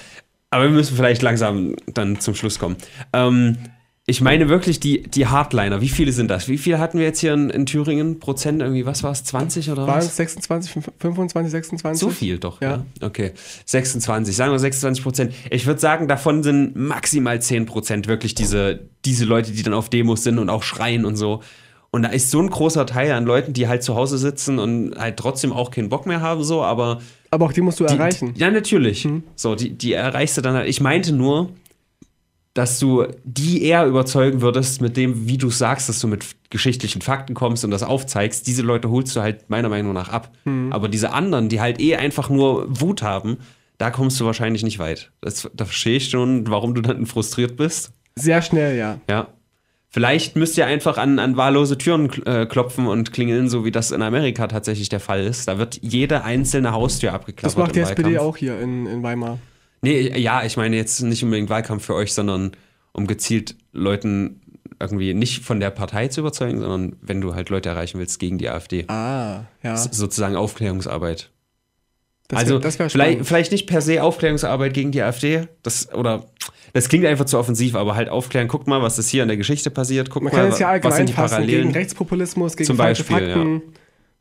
Aber wir müssen vielleicht langsam dann zum Schluss kommen. Ähm, ich meine wirklich die, die Hardliner. Wie viele sind das? Wie viele hatten wir jetzt hier in, in Thüringen? Prozent irgendwie, was war es? 20 oder
Waren
was?
es 26, 25, 26?
So viel doch, ja.
Ja.
Okay. 26, sagen wir 26 Prozent. Ich würde sagen, davon sind maximal 10 Prozent wirklich diese, diese Leute, die dann auf Demos sind und auch schreien und so. Und da ist so ein großer Teil an Leuten, die halt zu Hause sitzen und halt trotzdem auch keinen Bock mehr haben, so, aber.
Aber auch die musst du
Die,
erreichen.
Die, ja, natürlich. So, die, die erreichst du dann halt. Ich meinte nur, dass du die eher überzeugen würdest mit dem, wie du sagst, dass du mit geschichtlichen Fakten kommst und das aufzeigst. Diese Leute holst du halt meiner Meinung nach ab. Aber diese anderen, die halt eh einfach nur Wut haben, da kommst du wahrscheinlich nicht weit. Das, da verstehe ich schon, warum du dann frustriert bist.
Sehr schnell, ja.
Ja. Vielleicht müsst ihr einfach an, an wahllose Türen äh, klopfen und klingeln, so wie das in Amerika tatsächlich der Fall ist. Da wird jede einzelne Haustür abgeklappert.
Das macht die SPD auch hier in, in Weimar.
Nee, ja, ich meine jetzt nicht unbedingt Wahlkampf für euch, sondern um gezielt Leuten irgendwie nicht von der Partei zu überzeugen, sondern wenn du halt Leute erreichen willst gegen die AfD.
Ah, ja.
S- Sozusagen Aufklärungsarbeit.
Das
also
wär, wär
vielleicht, vielleicht nicht per se Aufklärungsarbeit gegen die AfD, das oder das klingt einfach zu offensiv, aber halt aufklären, guck mal, was ist hier in der Geschichte passiert, guck
Man
mal,
kann es ja
was
allgemein
sind die
fassen gegen
Parallelen.
Rechtspopulismus, gegen
Zum
falsche
Beispiel,
Fakten.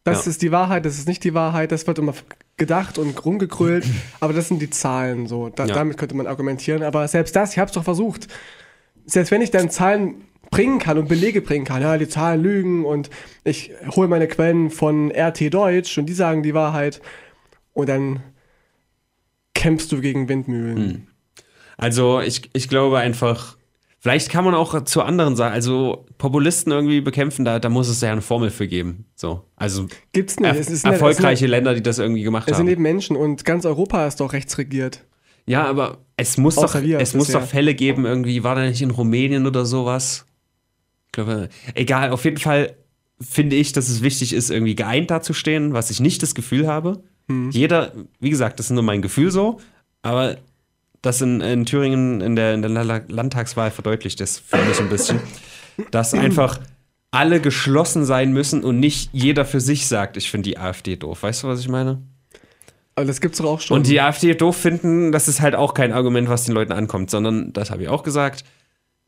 Das
Ja.
ist die Wahrheit, das ist nicht die Wahrheit, das wird immer gedacht und rumgekrölt, [CLEARS THROAT] aber das sind die Zahlen so. Da,
Ja.
Damit könnte man argumentieren, aber selbst das, ich habe es doch versucht. Selbst wenn ich dann Zahlen bringen kann und Belege bringen kann, ja, die Zahlen lügen und ich hole meine Quellen von RT Deutsch und die sagen die Wahrheit und dann kämpfst du gegen Windmühlen.
Hm. Also ich, ich glaube einfach, vielleicht kann man auch zu anderen sagen, also Populisten irgendwie bekämpfen, da, da muss es ja eine Formel für geben. So. Also
Gibt's nicht.
er,
Es ist- es
erfolgreiche
sind,
Länder, die das irgendwie gemacht
es sind
haben.
eben Menschen und ganz Europa ist doch rechtsregiert.
Ja, aber es muss doch,
Außer
es muss doch Fälle geben, irgendwie, war da nicht in Rumänien oder sowas? Ich glaube, egal, auf jeden Fall finde ich, dass es wichtig ist, irgendwie geeint dazustehen, was ich nicht das Gefühl habe.
Hm.
Jeder, wie gesagt, das ist nur mein Gefühl so, aber das in, in Thüringen in der, in der La- Landtagswahl verdeutlicht das für mich ein bisschen, dass einfach alle geschlossen sein müssen und nicht jeder für sich sagt, ich finde die AfD doof. Weißt du, was ich meine?
Aber das gibt's doch auch schon.
Und die AfD doof finden, das ist halt auch kein Argument, was den Leuten ankommt, sondern, das habe ich auch gesagt,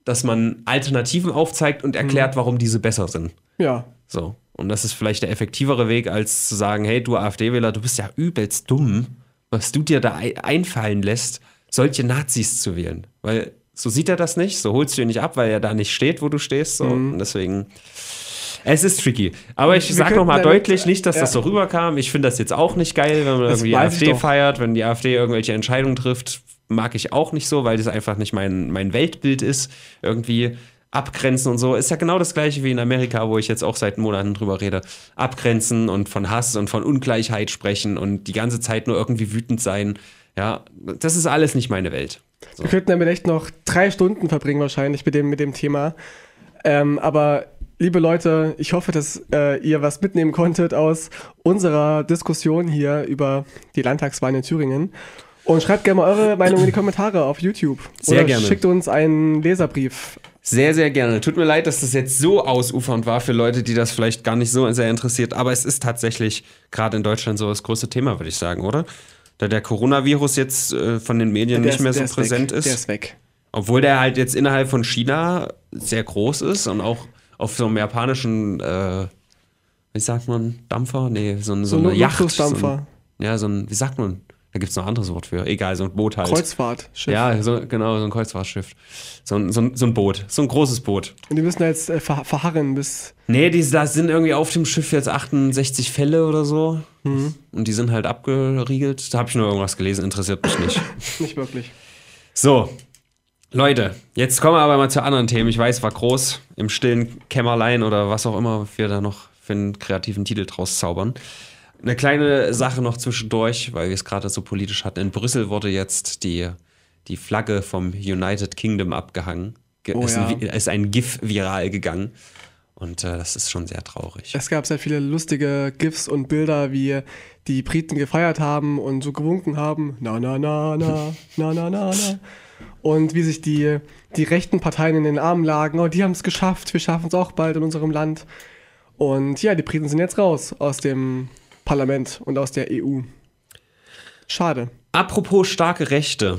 dass man Alternativen aufzeigt und erklärt, warum diese besser sind.
ja.
So. Und das ist vielleicht der effektivere Weg, als zu sagen, hey, du AfD-Wähler, du bist ja übelst dumm, was du dir da ei- einfallen lässt, solche Nazis zu wählen. Weil so sieht er das nicht, so holst du ihn nicht ab, weil er da nicht steht, wo du stehst. So. Und deswegen. Es ist tricky. Aber ich
Wir
sag
könnten
nochmal deutlich, nicht, dass das so
ja.
rüberkam. Ich finde das jetzt auch nicht geil, wenn man
Das
irgendwie
ich
AfD
doch.
feiert, wenn die AfD irgendwelche Entscheidungen trifft. Mag ich auch nicht so, weil das einfach nicht mein, mein Weltbild ist. Irgendwie abgrenzen und so. Ist ja genau das gleiche wie in Amerika, wo ich jetzt auch seit Monaten drüber rede. Abgrenzen und von Hass und von Ungleichheit sprechen und die ganze Zeit nur irgendwie wütend sein. Ja, das ist alles nicht meine Welt.
Wir könnten damit echt noch drei Stunden verbringen, wahrscheinlich, mit dem, mit dem Thema. Ähm, aber, liebe Leute, ich hoffe, dass äh, ihr was mitnehmen konntet aus unserer Diskussion hier über die Landtagswahl in Thüringen. Und schreibt gerne mal eure Meinung in die Kommentare auf YouTube.
Sehr
Oder
gerne.
schickt uns einen Leserbrief.
Sehr, sehr gerne. Tut mir leid, dass das jetzt so ausufernd war für Leute, die das vielleicht gar nicht so sehr interessiert. Aber es ist tatsächlich gerade in Deutschland so das größte Thema, würde ich sagen, oder? Da der Coronavirus jetzt äh, von den Medien
Der
nicht mehr
ist-
so
der ist
präsent
weg.
ist.
Der ist weg.
Obwohl der halt jetzt innerhalb von China sehr groß ist und auch auf so einem japanischen, äh, wie sagt man, Dampfer? Nee, so, so,
So
eine
ein
Yacht. So ein, ja, so ein, wie sagt man? Da gibt es noch ein anderes Wort für. Egal, so ein Boot halt.
Kreuzfahrtschiff.
Ja, so, genau, so ein Kreuzfahrtschiff. So ein, so, ein, so ein Boot. So ein großes Boot.
Und die müssen jetzt äh, ver verharren bis.
Nee, die, da sind irgendwie auf dem Schiff jetzt 68 Fälle oder so.
Mhm.
Und die sind halt abgeriegelt. Da habe ich nur irgendwas gelesen, interessiert mich nicht. [LAUGHS]
Nicht wirklich.
So, Leute, jetzt kommen wir aber mal zu anderen Themen. Ich weiß, war groß im stillen Kämmerlein oder was auch immer wir da noch für einen kreativen Titel draus zaubern. Eine kleine Sache noch zwischendurch, weil wir es gerade so politisch hatten. In Brüssel wurde jetzt die, die Flagge vom United Kingdom abgehangen. Ge-
Oh
ist,
ja.
ein, Vi- ist ein GIF viral gegangen. Und äh, das ist schon sehr traurig.
Es gab sehr viele lustige GIFs und Bilder, wie die Briten gefeiert haben und so gewunken haben. Na, na, na, na, na, na, na, na. Und wie sich die, die rechten Parteien in den Armen lagen. Oh, die haben es geschafft. Wir schaffen es auch bald in unserem Land. Und ja, die Briten sind jetzt raus aus dem Parlament und aus der EU. Schade.
Apropos starke Rechte.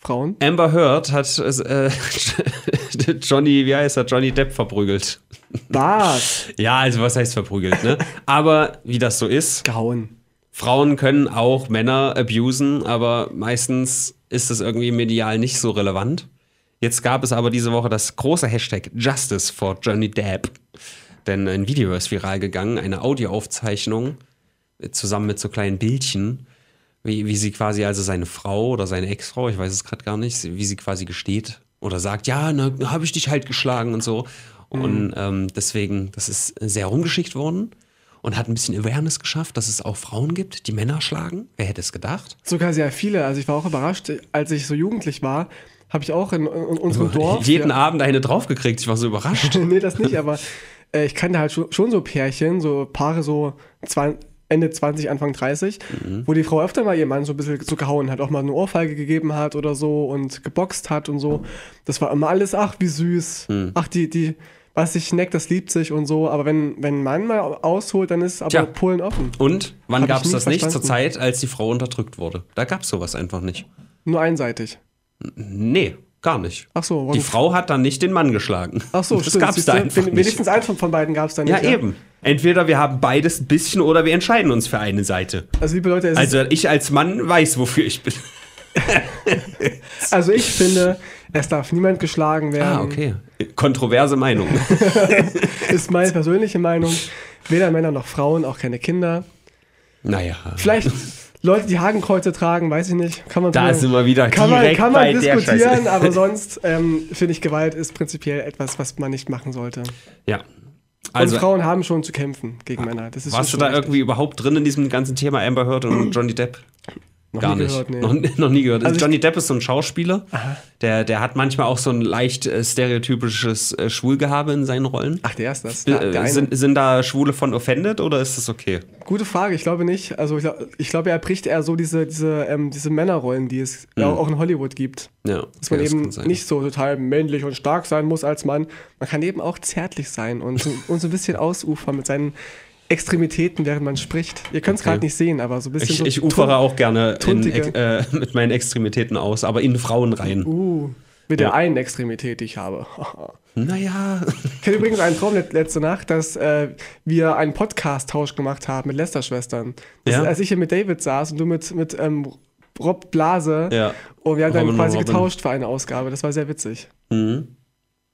Frauen.
Amber Heard hat äh, [LAUGHS] Johnny, wie heißt er, Johnny Depp verprügelt.
Was?
Ja, also was heißt verprügelt, ne? Aber wie das so ist,
Gehauen.
Frauen können auch Männer abusen, aber meistens ist es irgendwie medial nicht so relevant. Jetzt gab es aber diese Woche das große Hashtag Justice for Johnny Depp. Denn ein Video ist viral gegangen, eine Audioaufzeichnung äh, zusammen mit so kleinen Bildchen, wie, wie sie quasi, also seine Frau oder seine Ex-Frau, ich weiß es gerade gar nicht, wie sie quasi gesteht oder sagt, ja, na, habe ich dich halt geschlagen und so. Und ähm, deswegen, das ist sehr rumgeschickt worden und hat ein bisschen Awareness geschafft, dass es auch Frauen gibt, die Männer schlagen. Wer hätte es gedacht?
Sogar sehr viele. Also ich war auch überrascht, als ich so jugendlich war, habe ich auch in, in unserem [LAUGHS] Dorf.
Jeden
ja,
Abend eine draufgekriegt, ich war so überrascht. [LAUGHS]
nee, das nicht, aber [LAUGHS] äh, ich kannte halt schon, schon so Pärchen, so Paare so zwan- Ende 20, Anfang 30,
Mhm.
wo die Frau öfter mal ihren Mann so ein bisschen so gehauen hat, auch mal eine Ohrfeige gegeben hat oder so und geboxt hat und so. Das war immer alles, ach, wie süß.
Mhm.
Ach, die, die, was sich neckt, das liebt sich und so. Aber wenn, wenn ein Mann mal ausholt, dann ist aber
Tja.
Polen offen.
Und wann gab es das nicht? Zur
verstanden.
Zeit, als die Frau unterdrückt wurde. Da gab es sowas einfach nicht.
Nur einseitig.
Nee, gar nicht.
Ach so,
Die Frau hat dann nicht den Mann geschlagen.
Ach so,
das gab es da einfach nicht.
Wenigstens eins von, beiden gab es da nicht.
Ja, eben. Entweder wir haben beides ein bisschen oder wir entscheiden uns für eine Seite.
Also, liebe Leute, es
Also ich als Mann weiß, wofür ich bin. [LAUGHS]
Also ich finde, es darf niemand geschlagen werden.
Ah, okay. Kontroverse Meinung. [LAUGHS]
Ist meine persönliche Meinung. Weder Männer noch Frauen, auch keine Kinder.
naja.
Vielleicht Leute, die Hakenkreuze tragen, weiß ich nicht. Kann man
Da
drüber-
sind wir wieder
kann man, kann man diskutieren, [LAUGHS] aber sonst ähm, finde ich, Gewalt ist prinzipiell etwas, was man nicht machen sollte.
Ja.
Also, und Frauen haben schon zu kämpfen gegen Männer. Das ist
warst du da
richtig.
irgendwie überhaupt drin in diesem ganzen Thema Amber Heard und Johnny Depp?
Noch
Gar
nie
nicht.
gehört, nee.
noch, noch nie gehört.
Also
Johnny Depp ist so ein Schauspieler. Der, der hat manchmal auch so ein leicht äh, stereotypisches äh, Schwulgehabe in seinen Rollen.
Ach, der ist das. Der, der
Äh,
eine.
sind, sind da Schwule von offended oder ist das okay?
Gute Frage, ich glaube nicht. Also ich, glaub- ich glaube, er bricht eher so diese, diese, ähm, diese Männerrollen, die es ja auch in Hollywood gibt.
Ja,
Dass man
okay, das
eben
sein.
nicht so total männlich und stark sein muss als Mann. Man kann eben auch zärtlich sein und, [LAUGHS] und so ein bisschen ausufern mit seinen Extremitäten, während man spricht. Ihr könnt es
Okay.
gerade nicht sehen, aber so ein bisschen
Ich,
so
ich ufere auch gerne in, äh, mit meinen Extremitäten aus, aber in Frauen rein.
Uh, mit
Ja.
der einen Extremität, die ich habe. [LAUGHS]
Naja.
Ich hatte übrigens einen Traum let- letzte Nacht, dass äh, wir einen Podcast-Tausch gemacht haben mit Lester-Schwestern.
Ja?
Als ich hier mit David saß und du mit, mit ähm, Rob Blase
Ja.
und wir haben dann
Robin und
quasi getauscht für eine Ausgabe. Das war sehr witzig.
Mhm.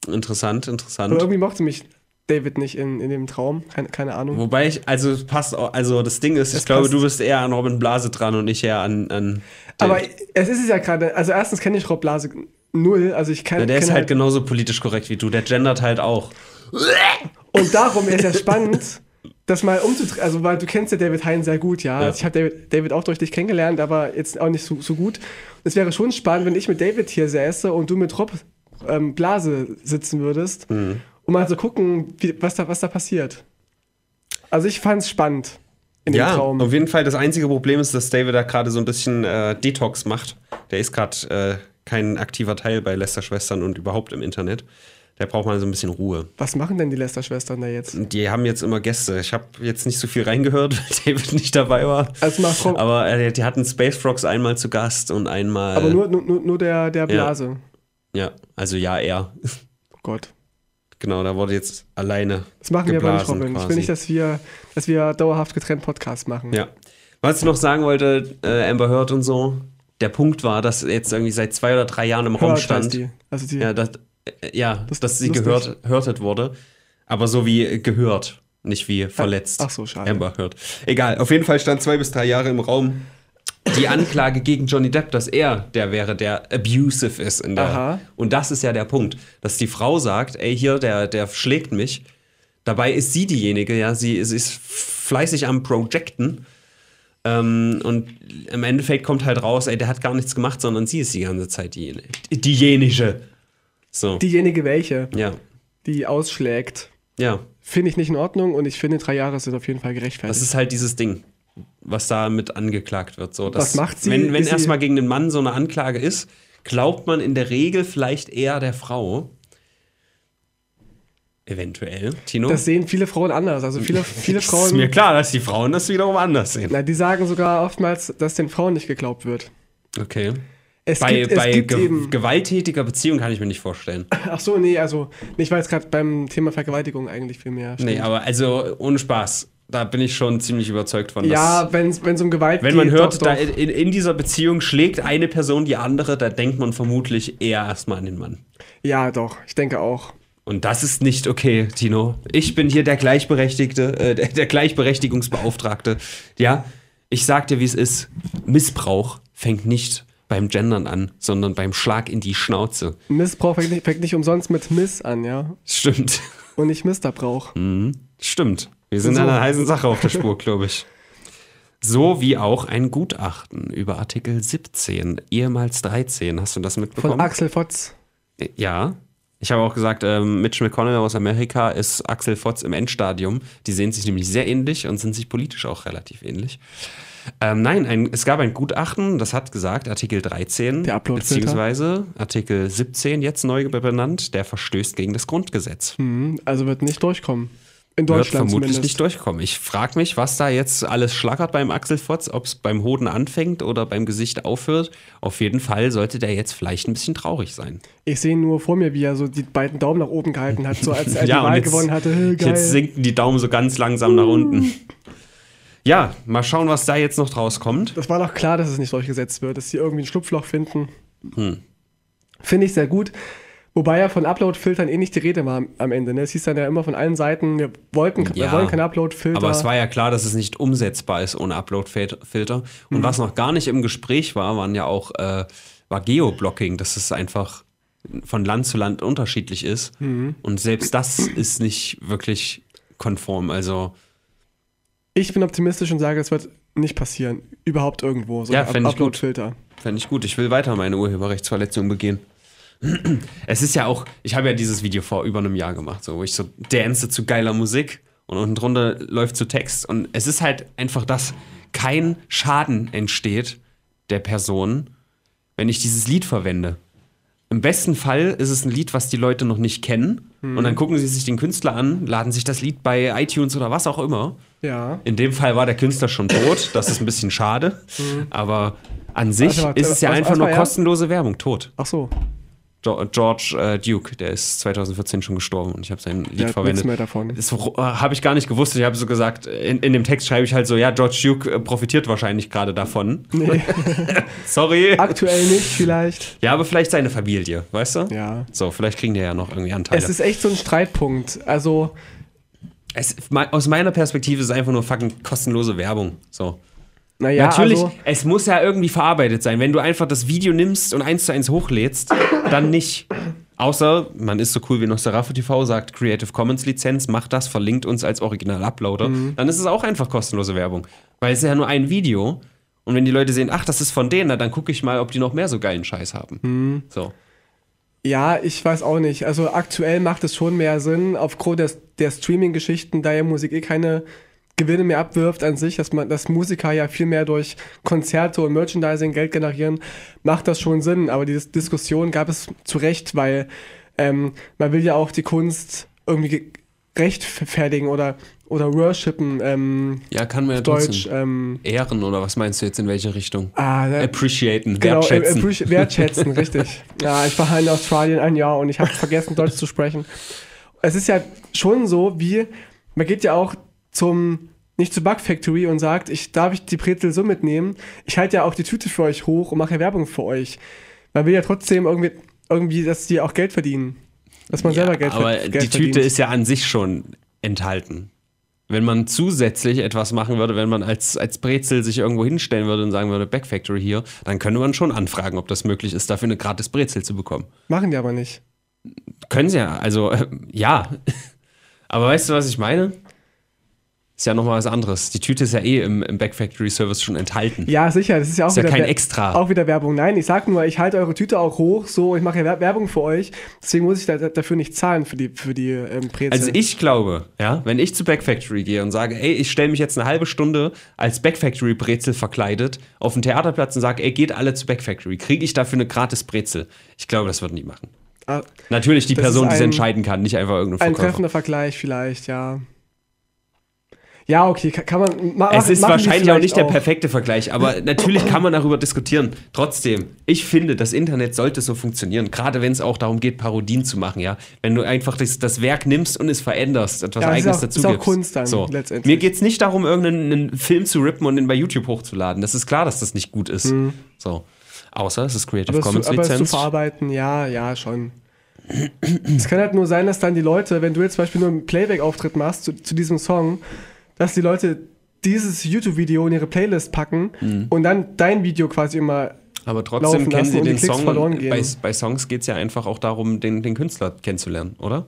Interessant, interessant.
Aber irgendwie mochte mich David nicht in, in dem Traum. Keine, keine Ahnung.
Wobei ich, also es passt auch, also das Ding ist, ich
Es
glaube,
passt.
du bist eher an Robin Blase dran und ich eher an. an
Aber es ist es ja gerade, also erstens kenne ich Rob Blase null, also ich kann
ja, der ist
kenn
halt genauso politisch korrekt wie du, der gendert halt auch.
Und darum ist es ja spannend, das mal umzudrehen. Also, weil du kennst ja David Hein sehr gut, ja.
Ja.
Also ich habe David, David auch durch dich kennengelernt, aber jetzt auch nicht so, so gut. Es wäre schon spannend, wenn ich mit David hier säße und du mit Rob ähm, Blase sitzen würdest,
Mhm.
Um mal zu gucken, wie, was, da, was da passiert. Also, ich fand es spannend in dem
Ja,
Traum.
auf jeden Fall. Das einzige Problem ist, dass David da gerade so ein bisschen äh, Detox macht. Der ist gerade äh, kein aktiver Teil bei Lester Schwestern und überhaupt im Internet. Der braucht mal so ein bisschen Ruhe.
Was machen denn die Lester-Schwestern da jetzt?
Die haben jetzt immer Gäste. Ich habe jetzt nicht so viel reingehört, [LAUGHS] weil David nicht dabei war.
Also mal Frau-
Aber äh, die hatten Space Frogs einmal zu Gast und einmal.
Aber nur, nur, nur- der, der Blase.
Ja, also ja, er.
Oh Gott.
Genau, da wurde jetzt alleine.
Das machen wir aber nicht,
geblasen
Robin. Ich will
quasi.
nicht, dass wir, dass wir dauerhaft getrennt Podcasts machen.
Ja. Was ich noch sagen wollte, äh, Amber Heard und so, der Punkt war, dass jetzt irgendwie seit zwei oder drei Jahren im Raum stand.
die. Also die,
Ja, dass, äh, ja,
Das
dass sie gehört, hörtet wurde. Aber so wie gehört, nicht wie verletzt.
ach so, schade.
Amber Heard. Egal, auf jeden Fall stand zwei bis drei Jahre im Raum die Anklage gegen Johnny Depp, dass er der wäre, der abusive ist. In der,
Aha.
Und das ist ja der Punkt, dass die Frau sagt, ey, hier, der, der schlägt mich. Dabei ist sie diejenige, ja, sie, sie ist fleißig am Projecten. Ähm, und im Endeffekt kommt halt raus, ey, der hat gar nichts gemacht, sondern sie ist die ganze Zeit diejenige. Diejenige. So.
Diejenige welche,
ja.
die ausschlägt,
Ja.
finde ich nicht in Ordnung und ich finde, drei Jahre sind auf jeden Fall gerechtfertigt.
Das ist halt dieses Ding, was da mit angeklagt wird. So, dass,
Was macht sie?
Wenn, wenn erstmal gegen den Mann so eine Anklage ist, glaubt man in der Regel vielleicht eher der Frau. Eventuell, Tino.
das sehen viele Frauen anders. Also viele, [LAUGHS] viele
ist mir
Frauen,
klar, dass die Frauen das wiederum anders sehen.
na, die sagen sogar oftmals, dass den Frauen nicht geglaubt wird.
Okay.
Es
Bei,
gibt,
bei
gibt
ge gewalttätiger Beziehung kann ich mir nicht vorstellen.
Ach so, nee, also ich war jetzt gerade beim Thema Vergewaltigung eigentlich viel mehr.
Nee, aber also ohne Spaß. Da bin ich schon ziemlich überzeugt von.
ja, wenn es um Gewalt
Wenn man
geht,
hört,
doch,
da
doch.
in, in dieser Beziehung schlägt eine Person die andere, da denkt man vermutlich eher erstmal an den Mann.
Ja, doch, ich denke auch.
Und das ist nicht okay, Tino. Ich bin hier der Gleichberechtigte, äh, der, der Gleichberechtigungsbeauftragte. Ja, ich sag dir, wie es ist. Missbrauch fängt nicht beim Gendern an, sondern beim Schlag in die Schnauze.
Missbrauch fängt nicht, fängt nicht umsonst mit Miss an, ja.
Stimmt.
Und nicht Misterbrauch.
Stimmt. Wir sind
So.
an einer heißen Sache auf der Spur, glaube ich. So wie auch ein Gutachten über Artikel 17, ehemals 13. Hast du das mitbekommen?
Von Axel Fotz.
Ja. Ich habe auch gesagt, ähm, Mitch McConnell aus Amerika ist Axel Fotz im Endstadium. Die sehen sich nämlich sehr ähnlich und sind sich politisch auch relativ ähnlich. Ähm, nein, ein, es gab ein Gutachten, das hat gesagt, Artikel 13,
Der Uploadfilter.
beziehungsweise Artikel 17, jetzt neu benannt, der verstößt gegen das Grundgesetz.
Mhm, also wird nicht durchkommen. In
Wird
Deutschland
vermutlich
zumindest.
nicht durchkommen. Ich frage mich, was da jetzt alles schlackert beim Axel Fotz, ob es beim Hoden anfängt oder beim Gesicht aufhört. Auf jeden Fall sollte der jetzt vielleicht ein bisschen traurig sein.
Ich sehe nur vor mir, wie er so die beiden Daumen nach oben gehalten hat, so als er [LAUGHS]
Ja,
die Wahl
jetzt-
gewonnen hatte. Hey.
Jetzt sinken die Daumen so ganz langsam nach unten. Ja, mal schauen, was da jetzt noch draus kommt.
Das war doch klar, dass es nicht durchgesetzt wird, dass sie irgendwie ein Schlupfloch finden.
Hm.
Finde ich sehr gut. Wobei ja von Upload-Filtern eh nicht die Rede war am- Ende. Ne? Es hieß dann ja immer von allen Seiten, wir, wollten, wir
Ja,
wollen keinen Upload-Filter.
Aber es war ja klar, dass es nicht umsetzbar ist ohne Upload-Filter. Und was noch gar nicht im Gespräch war, waren ja auch äh, war Geoblocking, dass es einfach von Land zu Land unterschiedlich ist. Und selbst das ist nicht wirklich konform. Also
ich bin optimistisch und sage, es wird nicht passieren. Überhaupt irgendwo. So
Ja,
ein
fänd ich gut.
Upload-Filter.
Fände ich gut. Ich will weiter meine Urheberrechtsverletzung begehen. Es ist ja auch, ich habe ja dieses Video vor über einem Jahr gemacht, so, wo ich so dance zu geiler Musik und unten drunter läuft so Text. Und es ist halt einfach, dass kein Schaden entsteht der Person, wenn ich dieses Lied verwende. Im besten Fall ist es ein Lied, was die Leute noch nicht kennen. Und dann gucken sie sich den Künstler an, laden sich das Lied bei iTunes oder was auch immer.
Ja.
In dem Fall war der Künstler schon tot. Das ist ein bisschen schade. Aber an sich
warte,
ist es ja einfach nur kostenlose Werbung. Tot.
Ach so.
George äh, Duke, der ist 2014 schon gestorben und ich habe sein Lied
hat
verwendet.
mehr davon.
Das äh, habe ich gar nicht gewusst. Ich habe so gesagt, in, in dem Text schreibe ich halt so, ja, George Duke äh, profitiert wahrscheinlich gerade davon.
Nee, [LAUGHS]
Sorry.
aktuell nicht, vielleicht.
Ja, aber vielleicht seine Familie, weißt du?
Ja.
So, vielleicht kriegen die ja noch irgendwie Anteile.
Es ist echt so ein Streitpunkt. Also,
Es, aus meiner Perspektive ist es einfach nur fucking kostenlose Werbung. So.
Naja,
Natürlich,
also,
es muss ja irgendwie verarbeitet sein. Wenn du einfach das Video nimmst und eins zu eins hochlädst, dann nicht. Außer, man ist so cool wie Nosferatu TV, sagt Creative Commons Lizenz, macht das, verlinkt uns als Original-Uploader. Dann ist es auch einfach kostenlose Werbung. Weil es ist ja nur ein Video. Und wenn die Leute sehen, ach, das ist von denen, dann gucke ich mal, ob die noch mehr so geilen Scheiß haben. So.
ja, ich weiß auch nicht. Also, aktuell macht es schon mehr Sinn, aufgrund des, der Streaming-Geschichten, da ja Musik eh keine Gewinne mehr abwirft an sich, dass man, dass Musiker ja viel mehr durch Konzerte und Merchandising Geld generieren, macht das schon Sinn. Aber diese Diskussion gab es zu Recht, weil ähm, man will ja auch die Kunst irgendwie ge- rechtfertigen oder, oder worshipen, ähm,
Ja, kann man ja
Deutsch, ähm,
Ehren oder was meinst du jetzt in welche Richtung?
ah, da-
Appreciaten,
Genau,
wertschätzen.
äh, appreci- wertschätzen, [LAUGHS] richtig. Ja, ich war in Australien ein Jahr und ich habe vergessen, Deutsch zu sprechen. Es ist ja schon so, wie, man geht ja auch zum, nicht zur Bug Factory und sagt, ich darf ich die Brezel so mitnehmen. Ich halte ja auch die Tüte für euch hoch und mache ja Werbung für euch. Man will ja trotzdem irgendwie, irgendwie dass die auch Geld verdienen. Dass man selber Geld,
aber
Geld
die Tüte
verdient.
ist ja an sich schon enthalten. Wenn man zusätzlich etwas machen würde, wenn man als, als Brezel sich irgendwo hinstellen würde und sagen würde, Back Factory hier, dann könnte man schon anfragen, ob das möglich ist, dafür eine gratis Brezel zu bekommen.
Machen die aber nicht.
Können sie ja, also äh, [LAUGHS] ja. Aber weißt du, was ich meine? Ist ja nochmal was anderes. Die Tüte ist ja eh im, im Back Factory Service schon enthalten.
Ja, sicher, das ist ja auch
Ist ja
wieder
kein
Wer-
Extra.
Auch wieder Werbung. Nein, ich sag nur, ich halte eure Tüte auch hoch, so, ich mache ja Wer- Werbung für euch, deswegen muss ich da, dafür nicht zahlen für die, für die ähm, Brezel.
Also ich glaube, ja, wenn ich zu Back Factory gehe und sage, ey, ich stelle mich jetzt eine halbe Stunde als Back Factory Brezel verkleidet auf den Theaterplatz und sage, ey, geht alle zu Back Factory, kriege ich dafür eine gratis Brezel? Ich glaube, das würden die machen.
Ah,
Natürlich die Person,
ist
die es
ein-
entscheiden kann, nicht einfach irgendein
Ein
Verkäufer.
treffender Vergleich vielleicht, ja. Ja, okay, kann, man ma
Es ist wahrscheinlich auch nicht der perfekte Vergleich, aber [LAUGHS] natürlich kann man darüber diskutieren. Trotzdem, ich finde, das Internet sollte so funktionieren, gerade wenn es auch darum geht, Parodien zu machen, ja. Wenn du einfach das, das Werk nimmst und es veränderst, etwas
Ja,
Eigenes dazu
ist auch
gibst.
Kunst dann
so.
letztendlich.
Mir geht es nicht darum, irgendeinen einen Film zu rippen und den bei YouTube hochzuladen. Das ist klar, dass das nicht gut ist. So. Außer es ist Creative
Mhm. Aber
Commons
zu, aber es zu
Lizenz.
verarbeiten, ja, ja, schon. es kann halt nur sein, dass dann die Leute, wenn du jetzt zum Beispiel nur einen Playback-Auftritt machst zu, zu diesem Song, dass die Leute dieses YouTube-Video in ihre Playlist packen
Mhm.
und dann dein Video quasi immer
Aber trotzdem kennen sie
und
den
Klicks
Song.
verloren gehen.
Bei, bei Songs geht es ja einfach auch darum, den, den Künstler kennenzulernen, oder?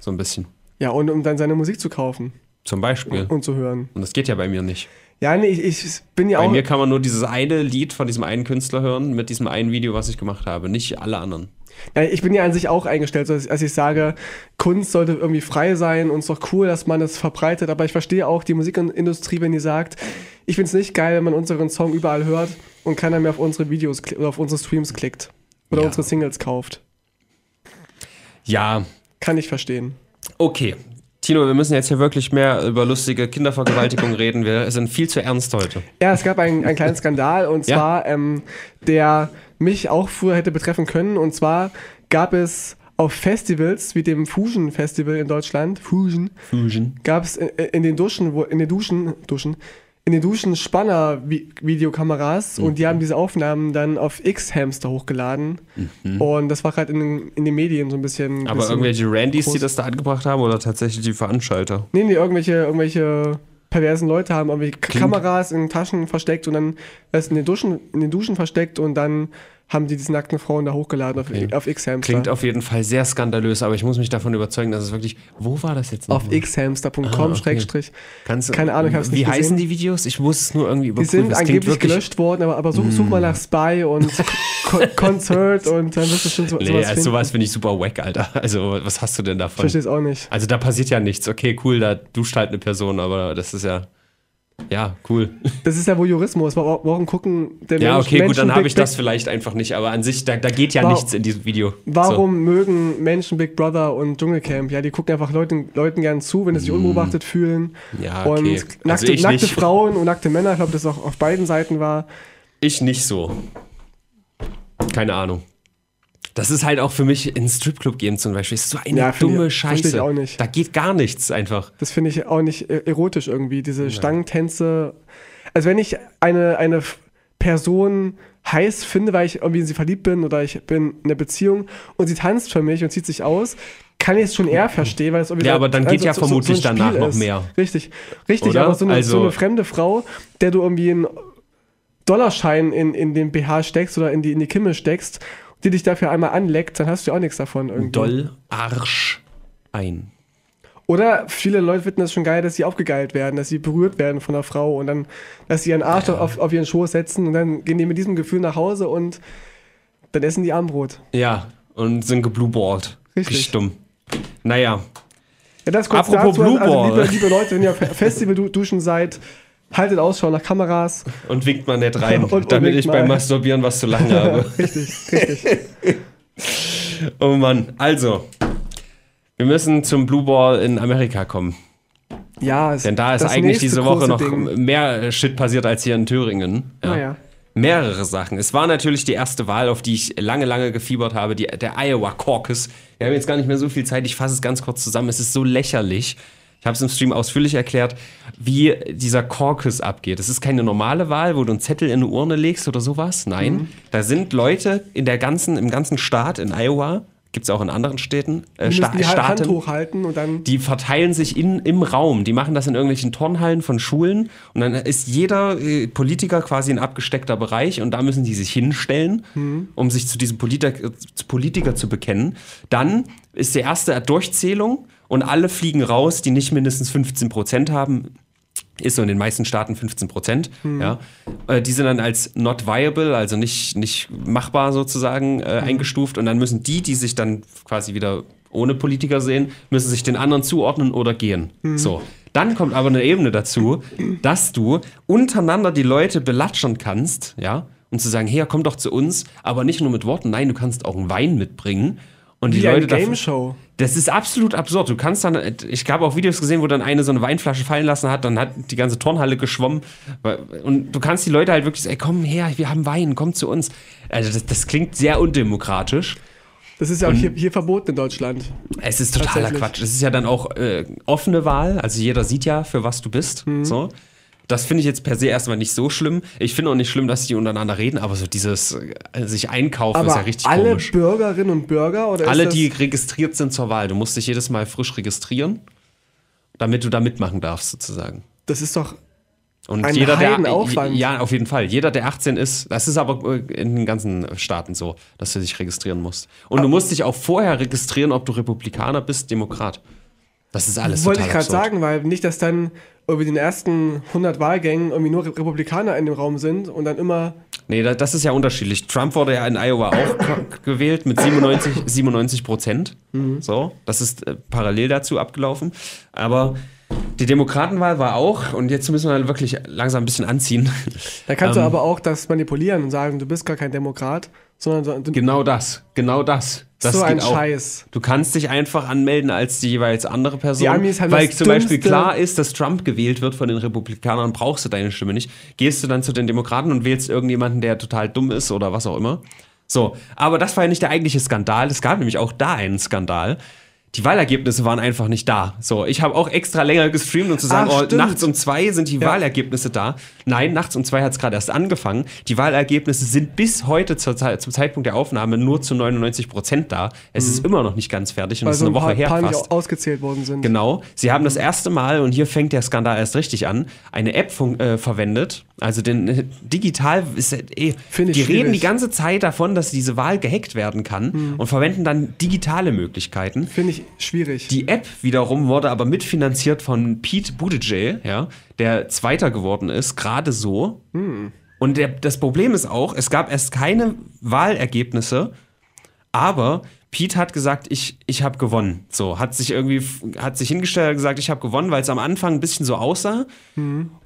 So ein bisschen.
Ja, und um dann seine Musik zu kaufen
Zum Beispiel.
und zu hören.
Und das geht ja bei mir nicht.
Ja, nee, ich, ich bin ja
Bei
auch.
mir kann man nur dieses eine Lied von diesem einen Künstler hören mit diesem einen Video, was ich gemacht habe, nicht alle anderen.
Ja, ich bin ja an sich auch eingestellt, so als, als ich sage, Kunst sollte irgendwie frei sein und es ist doch cool, dass man es verbreitet, aber ich verstehe auch die Musikindustrie, wenn die sagt, ich finde es nicht geil, wenn man unseren Song überall hört und keiner mehr auf unsere Videos oder auf unsere Streams klickt oder
Ja.
unsere Singles kauft.
Ja,
Kann ich verstehen.
okay. Tino, wir müssen jetzt hier wirklich mehr über lustige Kindervergewaltigung [LAUGHS] reden. Wir sind viel zu ernst heute.
Ja, es gab einen, einen kleinen Skandal und
Ja.
zwar, ähm, der mich auch früher hätte betreffen können. Und zwar gab es auf Festivals wie dem Fusion Festival in Deutschland, Fusion,
Fusion.
gab es in, in den Duschen, wo, in den Duschen, Duschen, in den Duschen Spanner-Videokameras
Mhm.
und die haben diese Aufnahmen dann auf X-Hamster hochgeladen. Und das war gerade in, den- in den Medien so ein bisschen.
Mhm. Aber
bisschen
irgendwelche Randys, die
groß.
das da angebracht haben oder tatsächlich die Veranstalter?
Nee, nee, irgendwelche, irgendwelche perversen Leute haben irgendwelche
Klingt-
Kameras in Taschen versteckt und dann das in den Duschen, in den Duschen versteckt und dann haben die diese nackten Frauen da hochgeladen auf, auf X-Hamster.
Klingt auf jeden Fall sehr skandalös, aber ich muss mich davon überzeugen, dass es wirklich. Wo war das jetzt
auf xhamster.com,
Ah, okay.
Schrägstrich.
Kannst du-
keine Ahnung, ich hab's
Wie
nicht
heißen
gesehen.
die Videos? Ich muss es nur irgendwie
Die
überprüfen.
sind
Es klingt
angeblich
Mm.
gelöscht worden, aber, aber such, such mal nach Spy und Co [LAUGHS] Concert und dann wirst du schon so,
Nee,
sowas
also sowas finde ich super wack, Alter. Also, was hast du denn
Ich
davon?
verstehe es auch nicht.
Also, da passiert ja nichts. Okay, cool, da duscht halt eine Person, aber das ist ja. Ja, cool.
Das ist ja Voyeurismus. Wa- Warum gucken der
Ja,
Mensch,
okay, gut,
Menschen
dann habe
Big-
ich das vielleicht einfach nicht, aber an sich, da, da geht ja
Wa-
nichts in diesem Video.
Warum mögen Menschen Big Brother und Dschungelcamp? Ja, die gucken einfach Leuten, Leuten gern zu, wenn sie sich unbeobachtet fühlen.
So. Ja,
Und
okay.
nackte,
also
nackte. [LAUGHS] Frauen und nackte Männer, ich glaube, das auch auf beiden Seiten war.
Ich nicht so. Keine Ahnung. Das ist halt auch für mich in Stripclub gehen zum Beispiel. Ist so eine
Ja,
dumme
ich- versteh ich
Scheiße.
auch nicht.
Da geht gar nichts einfach.
Das finde ich auch nicht äh, erotisch irgendwie, diese Stangentänze. Also wenn ich eine, eine Person heiß finde, weil ich irgendwie in sie verliebt bin oder ich bin in einer Beziehung und sie tanzt für mich und zieht sich aus, kann ich es schon eher verstehen, weil es irgendwie
Ja,
so-
aber dann geht ja vermutlich danach
Spiel
noch
ist.
mehr.
Richtig, richtig,
Oder?
aber so eine,
Also-
so eine fremde Frau, der du irgendwie einen Dollarschein in, in den BH steckst oder in die, in die Kimme steckst, die dich dafür einmal anleckt, dann hast du ja auch nichts davon irgendwie.
Doll Arsch ein.
Oder viele Leute finden das schon geil, dass sie aufgegeilt werden, dass sie berührt werden von einer Frau und dann, dass sie ihren Arsch auf, auf ihren Schoß setzen und dann gehen die mit diesem Gefühl nach Hause und dann essen die Armbrot.
Ja, und sind geblueballt.
Richtig.
Richtig dumm. Naja,
Ja, das kurz
Apropos
dazu. Also, liebe, liebe Leute, wenn ihr auf Festival-Duschen seid, haltet Ausschau nach Kameras.
und winkt mal nicht rein,
Und- [LAUGHS] und
damit
winkt
ich beim. Masturbieren was zu lachen habe. [LAUGHS]
richtig, richtig. [LAUGHS]
Oh Mann, also. Wir müssen zum Blue Ball in Amerika kommen.
Ja, es-
Denn da ist eigentlich diese Woche noch
Ding.
mehr äh, Shit passiert als hier in Thüringen. Ja.
Naja.
Mehrere Sachen. Es war natürlich die erste Wahl, auf die ich lange, lange gefiebert habe, die, der Iowa Caucus. Wir haben jetzt gar nicht mehr so viel Zeit, ich fasse es ganz kurz zusammen. Es ist so lächerlich. Ich habe es im Stream ausführlich erklärt, wie dieser Caucus abgeht. Es ist keine normale Wahl, wo du einen Zettel in eine Urne legst oder sowas. Nein,
Mhm.
da sind Leute in der ganzen, im ganzen Staat in Iowa, gibt es auch in anderen Städten, äh,
Die
Sta
die Hand
Staaten.
hochhalten und dann.
Die verteilen sich in, im Raum. Die machen das in irgendwelchen Turnhallen von Schulen. Und dann ist jeder äh, Politiker quasi ein abgesteckter Bereich. Und da müssen die sich hinstellen, um sich zu diesem Politiker, Politiker zu bekennen. Dann ist die erste Durchzählung und alle fliegen raus, die nicht mindestens 15 Prozent haben. Ist so in den meisten Staaten 15 Prozent. Ja. Äh, die sind dann als not viable, also nicht, nicht machbar sozusagen, äh, eingestuft. Und dann müssen die, die sich dann quasi wieder ohne Politiker sehen, müssen sich den anderen zuordnen oder gehen. So. Dann kommt aber eine Ebene dazu, dass du untereinander die Leute belatschern kannst, ja, und zu sagen, hey, komm doch zu uns, aber nicht nur mit Worten, nein, du kannst auch einen Wein mitbringen. Und die
Wie
Leute
Game Show.
das ist absolut absurd. Du kannst dann, ich habe auch Videos gesehen, wo dann eine so eine Weinflasche fallen lassen hat, dann hat die ganze Turnhalle geschwommen. Und du kannst die Leute halt wirklich sagen, ey, komm her, wir haben Wein, komm zu uns. Also das, das klingt sehr undemokratisch.
Das ist ja auch hier, hier verboten in Deutschland.
Es ist totaler. Quatsch. Es ist ja dann auch äh, offene Wahl, also jeder sieht ja, für was du bist.
Mhm.
So. Das finde ich jetzt per se erstmal nicht so schlimm. Ich finde auch nicht schlimm, dass die untereinander reden, aber so dieses äh, sich einkaufen ist
Aber
ja richtig
alle
komisch.
Bürgerinnen und Bürger oder
Alle,
ist
die registriert sind zur Wahl. Du musst dich jedes Mal frisch registrieren, damit du da mitmachen darfst, sozusagen.
das ist doch
Und
Ein
jeder, der ja, auf jeden Fall. Jeder, der 18 ist, das ist aber äh, in den ganzen Staaten so, dass du dich registrieren musst. Und du musst dich auch vorher registrieren, ob du Republikaner bist, Demokrat. Das ist alles
wollte ich gerade sagen, weil nicht, dass dann irgendwie den ersten 100 Wahlgängen irgendwie nur Republikaner in dem Raum sind und dann immer
Nee, da- das ist ja unterschiedlich. Trump wurde ja in Iowa auch gewählt mit 97, 97 Prozent.
Mhm.
So, das ist äh, parallel dazu abgelaufen. Aber die Demokratenwahl war auch, und jetzt müssen wir halt wirklich langsam ein bisschen anziehen.
Da kannst
Ähm.
du aber auch das manipulieren und sagen, du bist gar kein Demokrat, sondern
Genau das, genau das. Das
so ein
auch.
Scheiß.
Du kannst dich einfach anmelden als die jeweils andere Person.
Die Amis haben
weil
das
zum Beispiel klar ist, dass Trump gewählt wird von den Republikanern, brauchst du deine Stimme nicht. Gehst du dann zu den Demokraten und wählst irgendjemanden, der total dumm ist oder was auch immer. So, aber das war ja nicht der eigentliche Skandal. Es gab nämlich auch da einen Skandal. Die Wahlergebnisse waren einfach nicht da. So, ich habe auch extra länger gestreamt, um zu sagen,
Ach,
oh, nachts um zwei sind die
Ja.
Wahlergebnisse da. Nein, nachts um zwei hat es gerade erst angefangen. Die Wahlergebnisse sind bis heute zur zum Zeitpunkt der Aufnahme nur zu 99 Prozent da. Es ist immer noch nicht ganz fertig und
Mhm.
Es ist
so
eine
ein
Woche
paar,
her
paar
fast.
ausgezählt worden sind.
Genau. Sie haben das erste Mal, und hier fängt der Skandal erst richtig an, eine App äh, verwendet. Also den, äh, digital ist äh, eh, die reden
schwierig. Hm.
die ganze Zeit davon, dass diese Wahl gehackt werden kann und verwenden dann digitale Möglichkeiten.
Finde ich schwierig.
Die App wiederum wurde aber mitfinanziert von Pete Buttigieg, ja, der Zweiter geworden ist, gerade so. Und der, das Problem ist auch, es gab erst keine Wahlergebnisse, aber Pete hat gesagt, ich, ich habe gewonnen. So, hat sich irgendwie, hat sich hingestellt und gesagt, ich habe gewonnen, weil es am Anfang ein bisschen so aussah.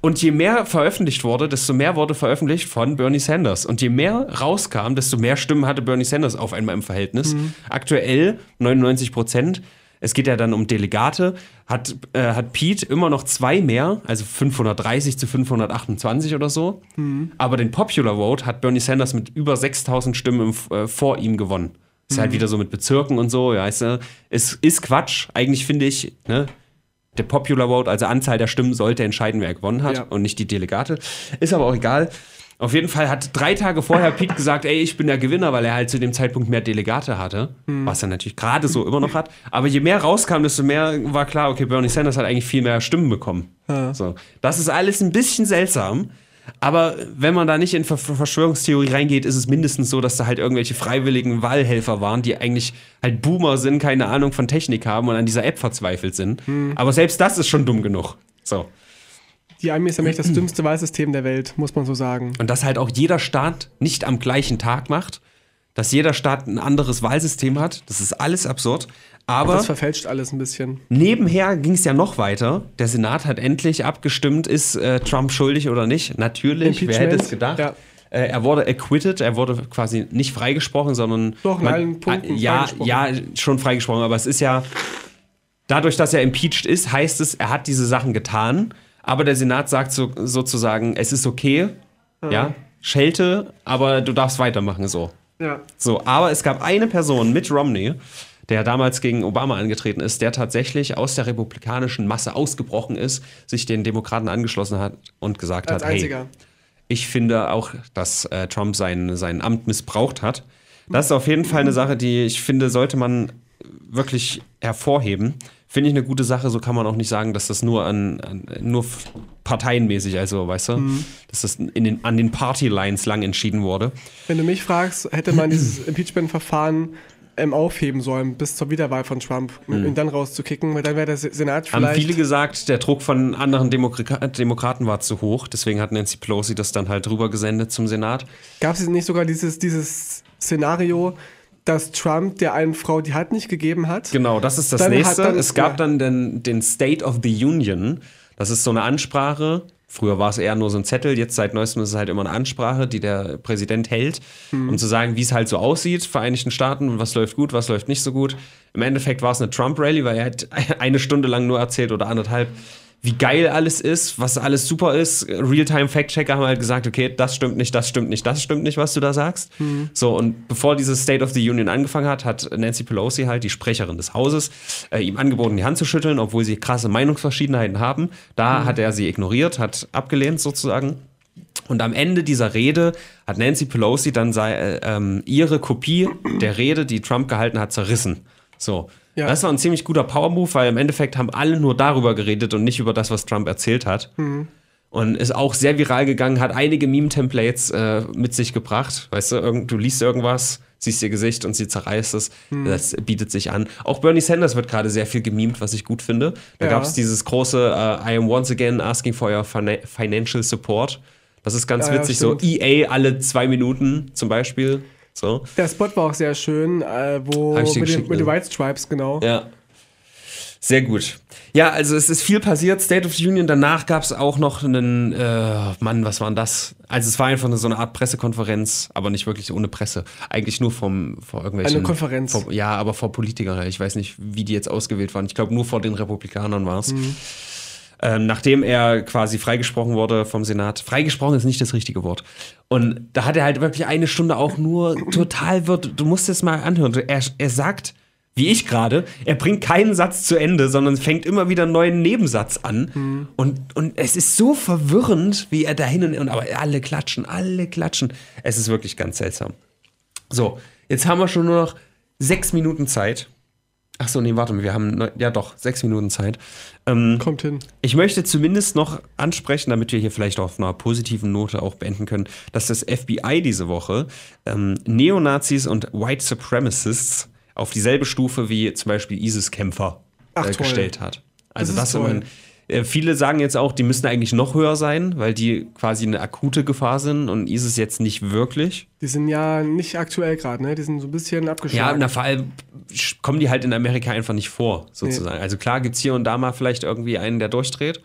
Und je mehr veröffentlicht wurde, desto mehr wurde veröffentlicht von Bernie Sanders. Und je mehr rauskam, desto mehr Stimmen hatte Bernie Sanders auf einmal im Verhältnis. Aktuell 99 Prozent. Es geht ja dann um Delegate. Hat, äh, hat Pete immer noch zwei mehr, also 530 zu 528 oder so. Aber den Popular Vote hat Bernie Sanders mit über 6000 Stimmen im, äh, vor ihm gewonnen. Ist halt wieder so mit Bezirken und so, ja, weißt du. Es ist Quatsch. Eigentlich finde ich, ne, der Popular Vote, also Anzahl der Stimmen, sollte entscheiden, wer gewonnen hat
Ja.
und nicht die Delegate. Ist aber auch egal. Auf jeden Fall hat drei Tage vorher Pete gesagt, ey, ich bin der Gewinner, weil er halt zu dem Zeitpunkt mehr Delegate hatte, was er natürlich gerade so immer noch hat. Aber je mehr rauskam, desto mehr war klar, okay, Bernie Sanders hat eigentlich viel mehr Stimmen bekommen. So. Das ist alles ein bisschen seltsam. Aber wenn man da nicht in Ver Verschwörungstheorie reingeht, ist es mindestens so, dass da halt irgendwelche freiwilligen Wahlhelfer waren, die eigentlich halt Boomer sind, keine Ahnung von Technik haben und an dieser App verzweifelt sind. Aber selbst das ist schon dumm genug. So.
Die Amis haben echt das [CLEARS THROAT] dümmste Wahlsystem der Welt, muss man so sagen.
Und dass halt auch jeder Staat nicht am gleichen Tag macht, dass jeder Staat ein anderes Wahlsystem hat, das ist alles absurd. Aber
Das verfälscht alles ein bisschen.
nebenher ging es ja noch weiter. Der Senat hat endlich abgestimmt, ist äh, Trump schuldig oder nicht. Natürlich, wer hätte es gedacht?
Ja.
Äh, er wurde acquitted, er wurde quasi nicht freigesprochen, sondern.
Doch, in allen Punkten
äh, ja, ja, schon freigesprochen, aber es ist ja. Dadurch, dass er impeached ist, heißt es, er hat diese Sachen getan, aber der Senat sagt so, sozusagen, es ist okay, ja, schelte, aber du darfst weitermachen so.
Ja.
So, aber es gab eine Person, Mitt Romney, der damals gegen Obama angetreten ist, der tatsächlich aus der republikanischen Masse ausgebrochen ist, sich den Demokraten angeschlossen hat und gesagt
Als
hat, hey,
einziger.
ich finde auch, dass äh, Trump sein, sein Amt missbraucht hat. Das ist auf jeden Fall eine Sache, die ich finde, sollte man wirklich hervorheben. Finde ich eine gute Sache, so kann man auch nicht sagen, dass das nur an, an nur parteienmäßig, also weißt du, dass das in den, an den Partylines lang entschieden wurde.
Wenn du mich fragst, hätte man dieses [CLEARS THROAT] Impeachment-Verfahren ähm, aufheben sollen bis zur Wiederwahl von Trump und ihn dann rauszukicken, weil dann wäre der Se- Senat
Haben
vielleicht.
viele gesagt, der Druck von anderen Demokra Demokraten war zu hoch, deswegen hat Nancy Pelosi das dann halt rüber gesendet zum Senat.
Gab es nicht sogar dieses, dieses Szenario, dass Trump der einen Frau die Hand nicht gegeben hat?
Genau, das ist das
Dann
nächste.
dann-
es gab
ja.
dann den, den State of the Union. Das ist so eine Ansprache. Früher war es eher nur so ein Zettel, jetzt seit neuestem ist es halt immer eine Ansprache, die der Präsident hält,
Mhm.
um zu sagen, wie es halt so aussieht, Vereinigten Staaten, was läuft gut, was läuft nicht so gut. Im Endeffekt war es eine Trump-Rally, weil er hat [LAUGHS] eine Stunde lang nur erzählt oder anderthalb, wie geil alles ist, was alles super ist. Realtime-Fact-Checker haben halt gesagt, okay, das stimmt nicht, das stimmt nicht, das stimmt nicht, was du da sagst. So, und bevor dieses State of the Union angefangen hat, hat Nancy Pelosi halt, die Sprecherin des Hauses, äh, ihm angeboten, die Hand zu schütteln, obwohl sie krasse Meinungsverschiedenheiten haben. Da hat er sie ignoriert, hat abgelehnt sozusagen. Und am Ende dieser Rede hat Nancy Pelosi dann sei, äh, ähm, ihre Kopie der Rede, die Trump gehalten hat, zerrissen. So.
Ja.
Das war ein ziemlich guter Power-Move, weil im Endeffekt haben alle nur darüber geredet und nicht über das, was Trump erzählt hat. Und ist auch sehr viral gegangen, hat einige Meme-Templates äh, mit sich gebracht. Weißt du, irgend, du liest irgendwas, siehst ihr Gesicht und sie zerreißt es. Das bietet sich an. Auch Bernie Sanders wird gerade sehr viel gemimt, was ich gut finde. Da
Ja.
gab es dieses große äh, I am once again asking for your fina financial support. Das ist ganz
Ja, ja,
witzig, so
stimmt.
EA alle zwei Minuten zum Beispiel. So.
Der Spot war auch sehr schön, äh, wo mit, den, mit den
ne?
White Stripes, genau.
Ja. Sehr gut. Ja, also es ist viel passiert. State of the Union, danach gab es auch noch einen, äh, Mann, was war denn das? Also es war einfach so eine Art Pressekonferenz, aber nicht wirklich ohne Presse. Eigentlich nur vom, vor irgendwelchen...
Eine Konferenz.
Vor, ja, aber vor Politikern. Ich weiß nicht, wie die jetzt ausgewählt waren. Ich glaube, nur vor den Republikanern war es.
Mhm.
Ähm, nachdem er quasi freigesprochen wurde vom Senat. Freigesprochen ist nicht das richtige Wort. Und da hat er halt wirklich eine Stunde auch nur total wird. Du musst es mal anhören. Er, er sagt, wie ich gerade. Er bringt keinen Satz zu Ende, sondern fängt immer wieder einen neuen Nebensatz an. Und, und es ist so verwirrend, wie er dahin und, und aber alle klatschen, alle klatschen. Es ist wirklich ganz seltsam. So, jetzt haben wir schon nur noch sechs Minuten Zeit. Ach so, nee, warte mal, wir haben, neun- ja doch, sechs Minuten Zeit. Ähm,
Kommt hin.
ich möchte zumindest noch ansprechen, damit wir hier vielleicht auf einer positiven Note auch beenden können, dass das FBI diese Woche ähm, Neonazis und White Supremacists auf dieselbe Stufe wie zum Beispiel ISIS-Kämpfer äh, gestellt hat. Also
Das
das, immerhin. Äh, viele sagen jetzt auch, die müssten eigentlich noch höher sein, weil die quasi eine akute Gefahr sind und ISIS jetzt nicht wirklich.
Die sind ja nicht aktuell gerade, ne? Die sind so ein bisschen
Ja,
abgeschlagen.
na, vor allem kommen die halt in Amerika einfach nicht vor, sozusagen. Also klar gibt es hier und da mal vielleicht irgendwie einen, der durchdreht,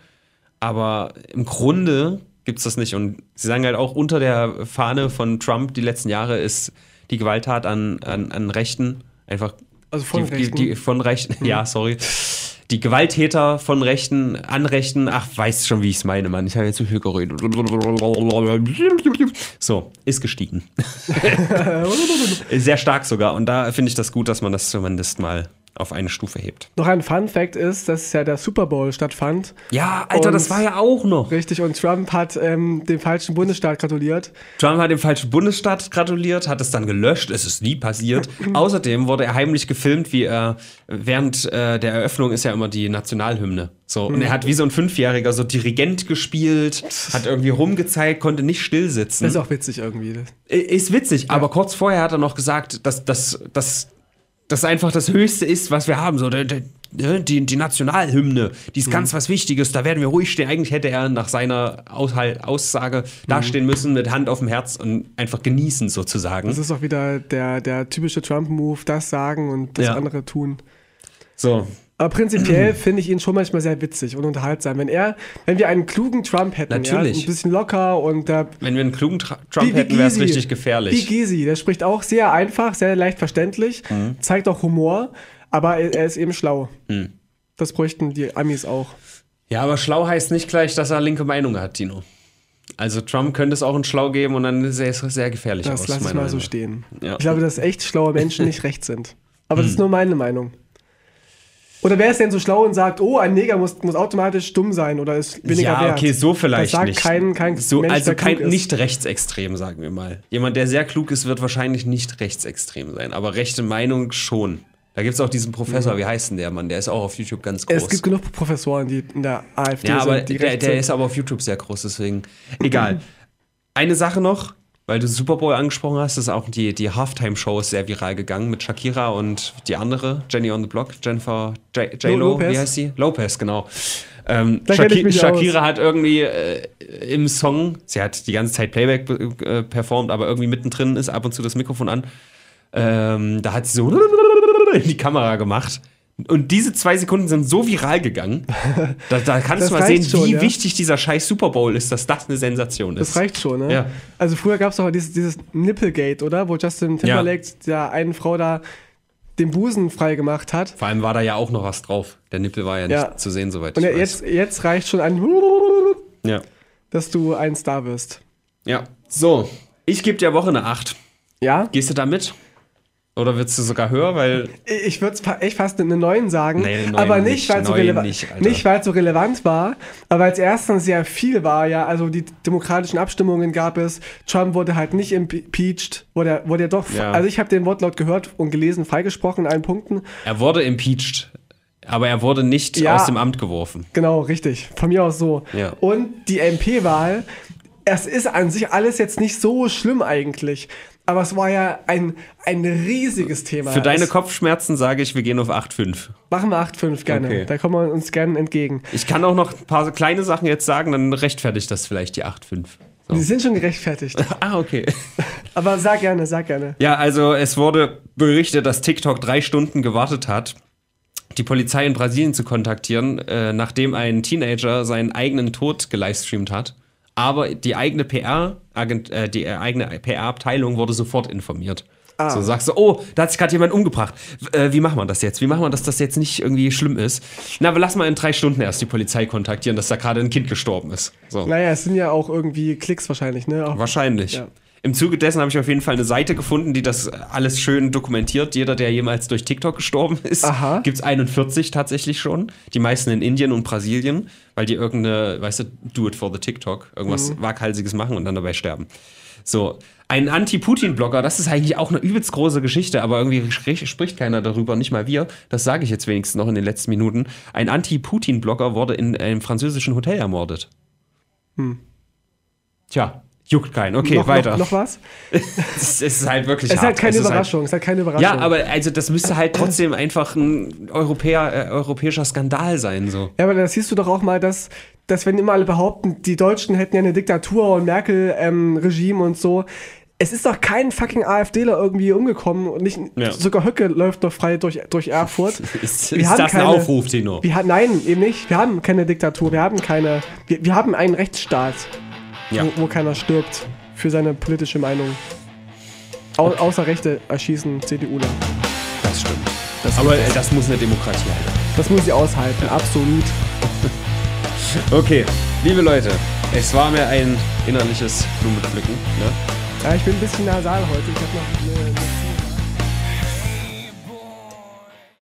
aber im Grunde gibt es das nicht. Und sie sagen halt auch, unter der Fahne von Trump die letzten Jahre ist die Gewalttat an, an, an Rechten einfach.
Also von
die,
Rechten?
Die, die von Rechten, [LAUGHS] ja, sorry. Die Gewalttäter von Rechten, an Rechten, ach, weißt schon, wie ich es meine, Mann. Ich habe jetzt zu viel geredet. So, ist gestiegen. [LAUGHS] Sehr stark sogar. Und da finde ich das gut, dass man das zumindest mal auf eine Stufe hebt.
Noch ein Fun Fact ist, dass ja der Super Bowl stattfand.
Ja, Alter, das war ja auch noch.
Richtig, und Trump hat ähm, dem falschen Bundesstaat gratuliert.
Trump hat dem falschen Bundesstaat gratuliert, hat es dann gelöscht, es ist nie passiert. [LAUGHS] Außerdem wurde er heimlich gefilmt, wie er während äh, der Eröffnung ist ja immer die Nationalhymne. So, und er hat wie so ein Fünfjähriger so Dirigent gespielt, [LAUGHS] hat irgendwie rumgezeigt, konnte nicht still sitzen.
Das ist auch witzig irgendwie.
Ist witzig, aber kurz vorher hat er noch gesagt, dass dass- dass das einfach das Höchste ist, was wir haben. So, der- der- ne, die, die Nationalhymne, die ist ganz was Wichtiges, da werden wir ruhig stehen. Eigentlich hätte er nach seiner Aussage dastehen müssen mit Hand auf dem Herz und einfach genießen sozusagen.
Das ist auch wieder der, der typische Trump-Move, das sagen und das
Ja.
andere tun.
So,
Aber prinzipiell finde ich ihn schon manchmal sehr witzig und unterhaltsam. Wenn er, wenn wir einen klugen Trump hätten, ja,
Natürlich.
ein bisschen locker und der
wenn wir einen klugen Tra Trump hätten, wäre es richtig
Wie
gefährlich.
Gysi, der spricht auch sehr einfach, sehr leicht verständlich,
Mhm.
zeigt auch Humor, aber er, er ist eben schlau.
Mhm.
Das bräuchten die Amis auch.
Ja, aber schlau heißt nicht gleich, dass er linke Meinung hat, Tino. Also Trump könnte es auch ein Schlau geben und dann sähe es sehr gefährlich
Das
aus.
lasse ich mal so
Meinung.
stehen.
Ja.
Ich glaube, dass echt schlaue Menschen nicht recht sind. Aber
Hm.
das ist nur meine Meinung. Oder wer ist denn so schlau und sagt, oh, ein Neger muss, muss automatisch dumm sein oder ist weniger
ja,
wert?
okay, so vielleicht
das sagt
nicht.
Kein, kein
so,
Mensch,
also
der
kein
ist.
nicht rechtsextrem, sagen wir mal. Jemand, der sehr klug ist, wird wahrscheinlich nicht rechtsextrem sein, aber rechte Meinung schon. Da gibt es auch diesen Professor, wie heißt denn der Mann? Der ist auch auf YouTube ganz groß.
Es gibt genug Professoren, die in der AfD
ja, aber
sind,
der,
recht
der
sind.
ist aber auf YouTube sehr groß, deswegen. [CLEARS THROAT] Egal. Eine Sache noch, weil du Super Bowl angesprochen hast, ist auch die, die Halftime-Show sehr viral gegangen mit Shakira und die andere, Jenny on the Block, Jennifer J- J-Lo,
Lopez.
wie heißt sie? Lopez, genau. Ähm, Shaki Shakira hat irgendwie äh, im Song, sie hat die ganze Zeit Playback äh, performt, aber irgendwie mittendrin ist ab und zu das Mikrofon an. Ähm, da hat sie so [LAUGHS] in die Kamera gemacht. Und diese zwei Sekunden sind so viral gegangen. [LAUGHS] Da, da kannst du mal sehen,
schon,
wie
ja.
wichtig dieser scheiß Super Bowl ist, dass das eine Sensation ist.
Das reicht schon, ne?
Ja.
Also früher gab es doch dieses, dieses Nipplegate, oder? Wo Justin Timberlake der einen Frau da den Busen frei gemacht hat.
Vor allem war da ja auch noch was drauf. Der Nippel war ja nicht
Ja.
zu sehen, soweit
Und
ich
ja,
weiß.
jetzt, jetzt reicht schon ein,
Ja.
dass du ein Star wirst.
ja. So, ich gebe dir Woche eine 8.
Ja?
Gehst du da mit? Oder willst du sogar höher? Weil
Ich würde echt fast eine 9 sagen,
Nee, eine 9
aber nicht, weil es so,
9
releva
nicht, Alter.
nicht, weil es so relevant war, aber weil es erstens sehr viel war, ja, also die demokratischen Abstimmungen gab es, Trump wurde halt nicht impeached, wurde, wurde er doch,
Ja.
also ich habe den Wortlaut gehört und gelesen, freigesprochen in allen Punkten,
er wurde impeached. Aber er wurde nicht
Ja.
aus dem Amt geworfen.
genau, richtig, von mir aus so.
Ja.
Und die MP-Wahl, es ist an sich alles jetzt nicht so schlimm eigentlich, aber es war ja ein, ein riesiges Thema.
Für deine Kopfschmerzen sage ich, wir gehen auf 8,5.
Machen wir 8,5 gerne,
Okay.
da kommen wir uns gerne entgegen.
Ich kann auch noch ein paar kleine Sachen jetzt sagen, dann rechtfertigt das vielleicht die 8,5. So.
Die sind schon gerechtfertigt. [LAUGHS]
Ah, okay. [LAUGHS]
Aber sag gerne, sag gerne.
Ja, also es wurde berichtet, dass TikTok drei Stunden gewartet hat, die Polizei in Brasilien zu kontaktieren, äh, nachdem ein Teenager seinen eigenen Tod gelivestreamt hat. Aber die eigene PR, äh, die eigene PR-Abteilung wurde sofort informiert.
Ah.
So sagst du, oh, da hat sich gerade jemand umgebracht. Äh, wie machen wir das jetzt? Wie machen wir, dass das jetzt nicht irgendwie schlimm ist? Na, aber lass mal in drei Stunden erst die Polizei kontaktieren, dass da gerade ein Kind gestorben ist. So.
Naja, es sind ja auch irgendwie Klicks wahrscheinlich, ne? Auch,
Wahrscheinlich.
Ja.
Im Zuge dessen habe ich auf jeden Fall eine Seite gefunden, die das alles schön dokumentiert. Jeder, der jemals durch TikTok gestorben ist,
Aha.
gibt es 41 tatsächlich schon. Die meisten in Indien und Brasilien, weil die irgendeine, weißt du, do it for the TikTok, irgendwas Waghalsiges machen und dann dabei sterben. So, ein Anti-Putin-Blogger, das ist eigentlich auch eine übelst große Geschichte, aber irgendwie spri- spricht keiner darüber, nicht mal wir. Das sage ich jetzt wenigstens noch in den letzten Minuten. Ein Anti-Putin-Blogger wurde in einem französischen Hotel ermordet. Tja, juckt keinen. Okay,
noch,
weiter.
Noch, noch was? [LAUGHS]
Es ist halt wirklich
Es ist
hart.
halt keine
Es ist
Überraschung. Es ist halt keine Überraschung.
ja, aber also das müsste halt trotzdem einfach ein Europäer, äh, europäischer Skandal sein. So.
Ja, aber da siehst du doch auch mal, dass, dass wenn immer alle behaupten, die Deutschen hätten ja eine Diktatur und Merkel-Regime und so. Es ist doch kein fucking AfDler irgendwie umgekommen und nicht,
Ja.
sogar Höcke läuft doch frei durch, durch Erfurt. [LAUGHS]
Ist,
Wir
ist
haben
das ein
keine-
Aufruf, Tino?
Wir, nein, eben nicht. Wir haben keine Diktatur, wir haben keine. Wir, wir haben einen Rechtsstaat,
Ja.
wo, wo keiner stirbt für seine politische Meinung. Au, außer Rechte erschießen CDUler.
Das stimmt. Aber äh, das muss eine Demokratie halten.
Das muss sie aushalten, absolut. [LAUGHS]
Okay, liebe Leute, es war mir ein innerliches Blumenpflücken. Ne?
Ja, ich bin ein bisschen nasal heute. Ich habe noch eine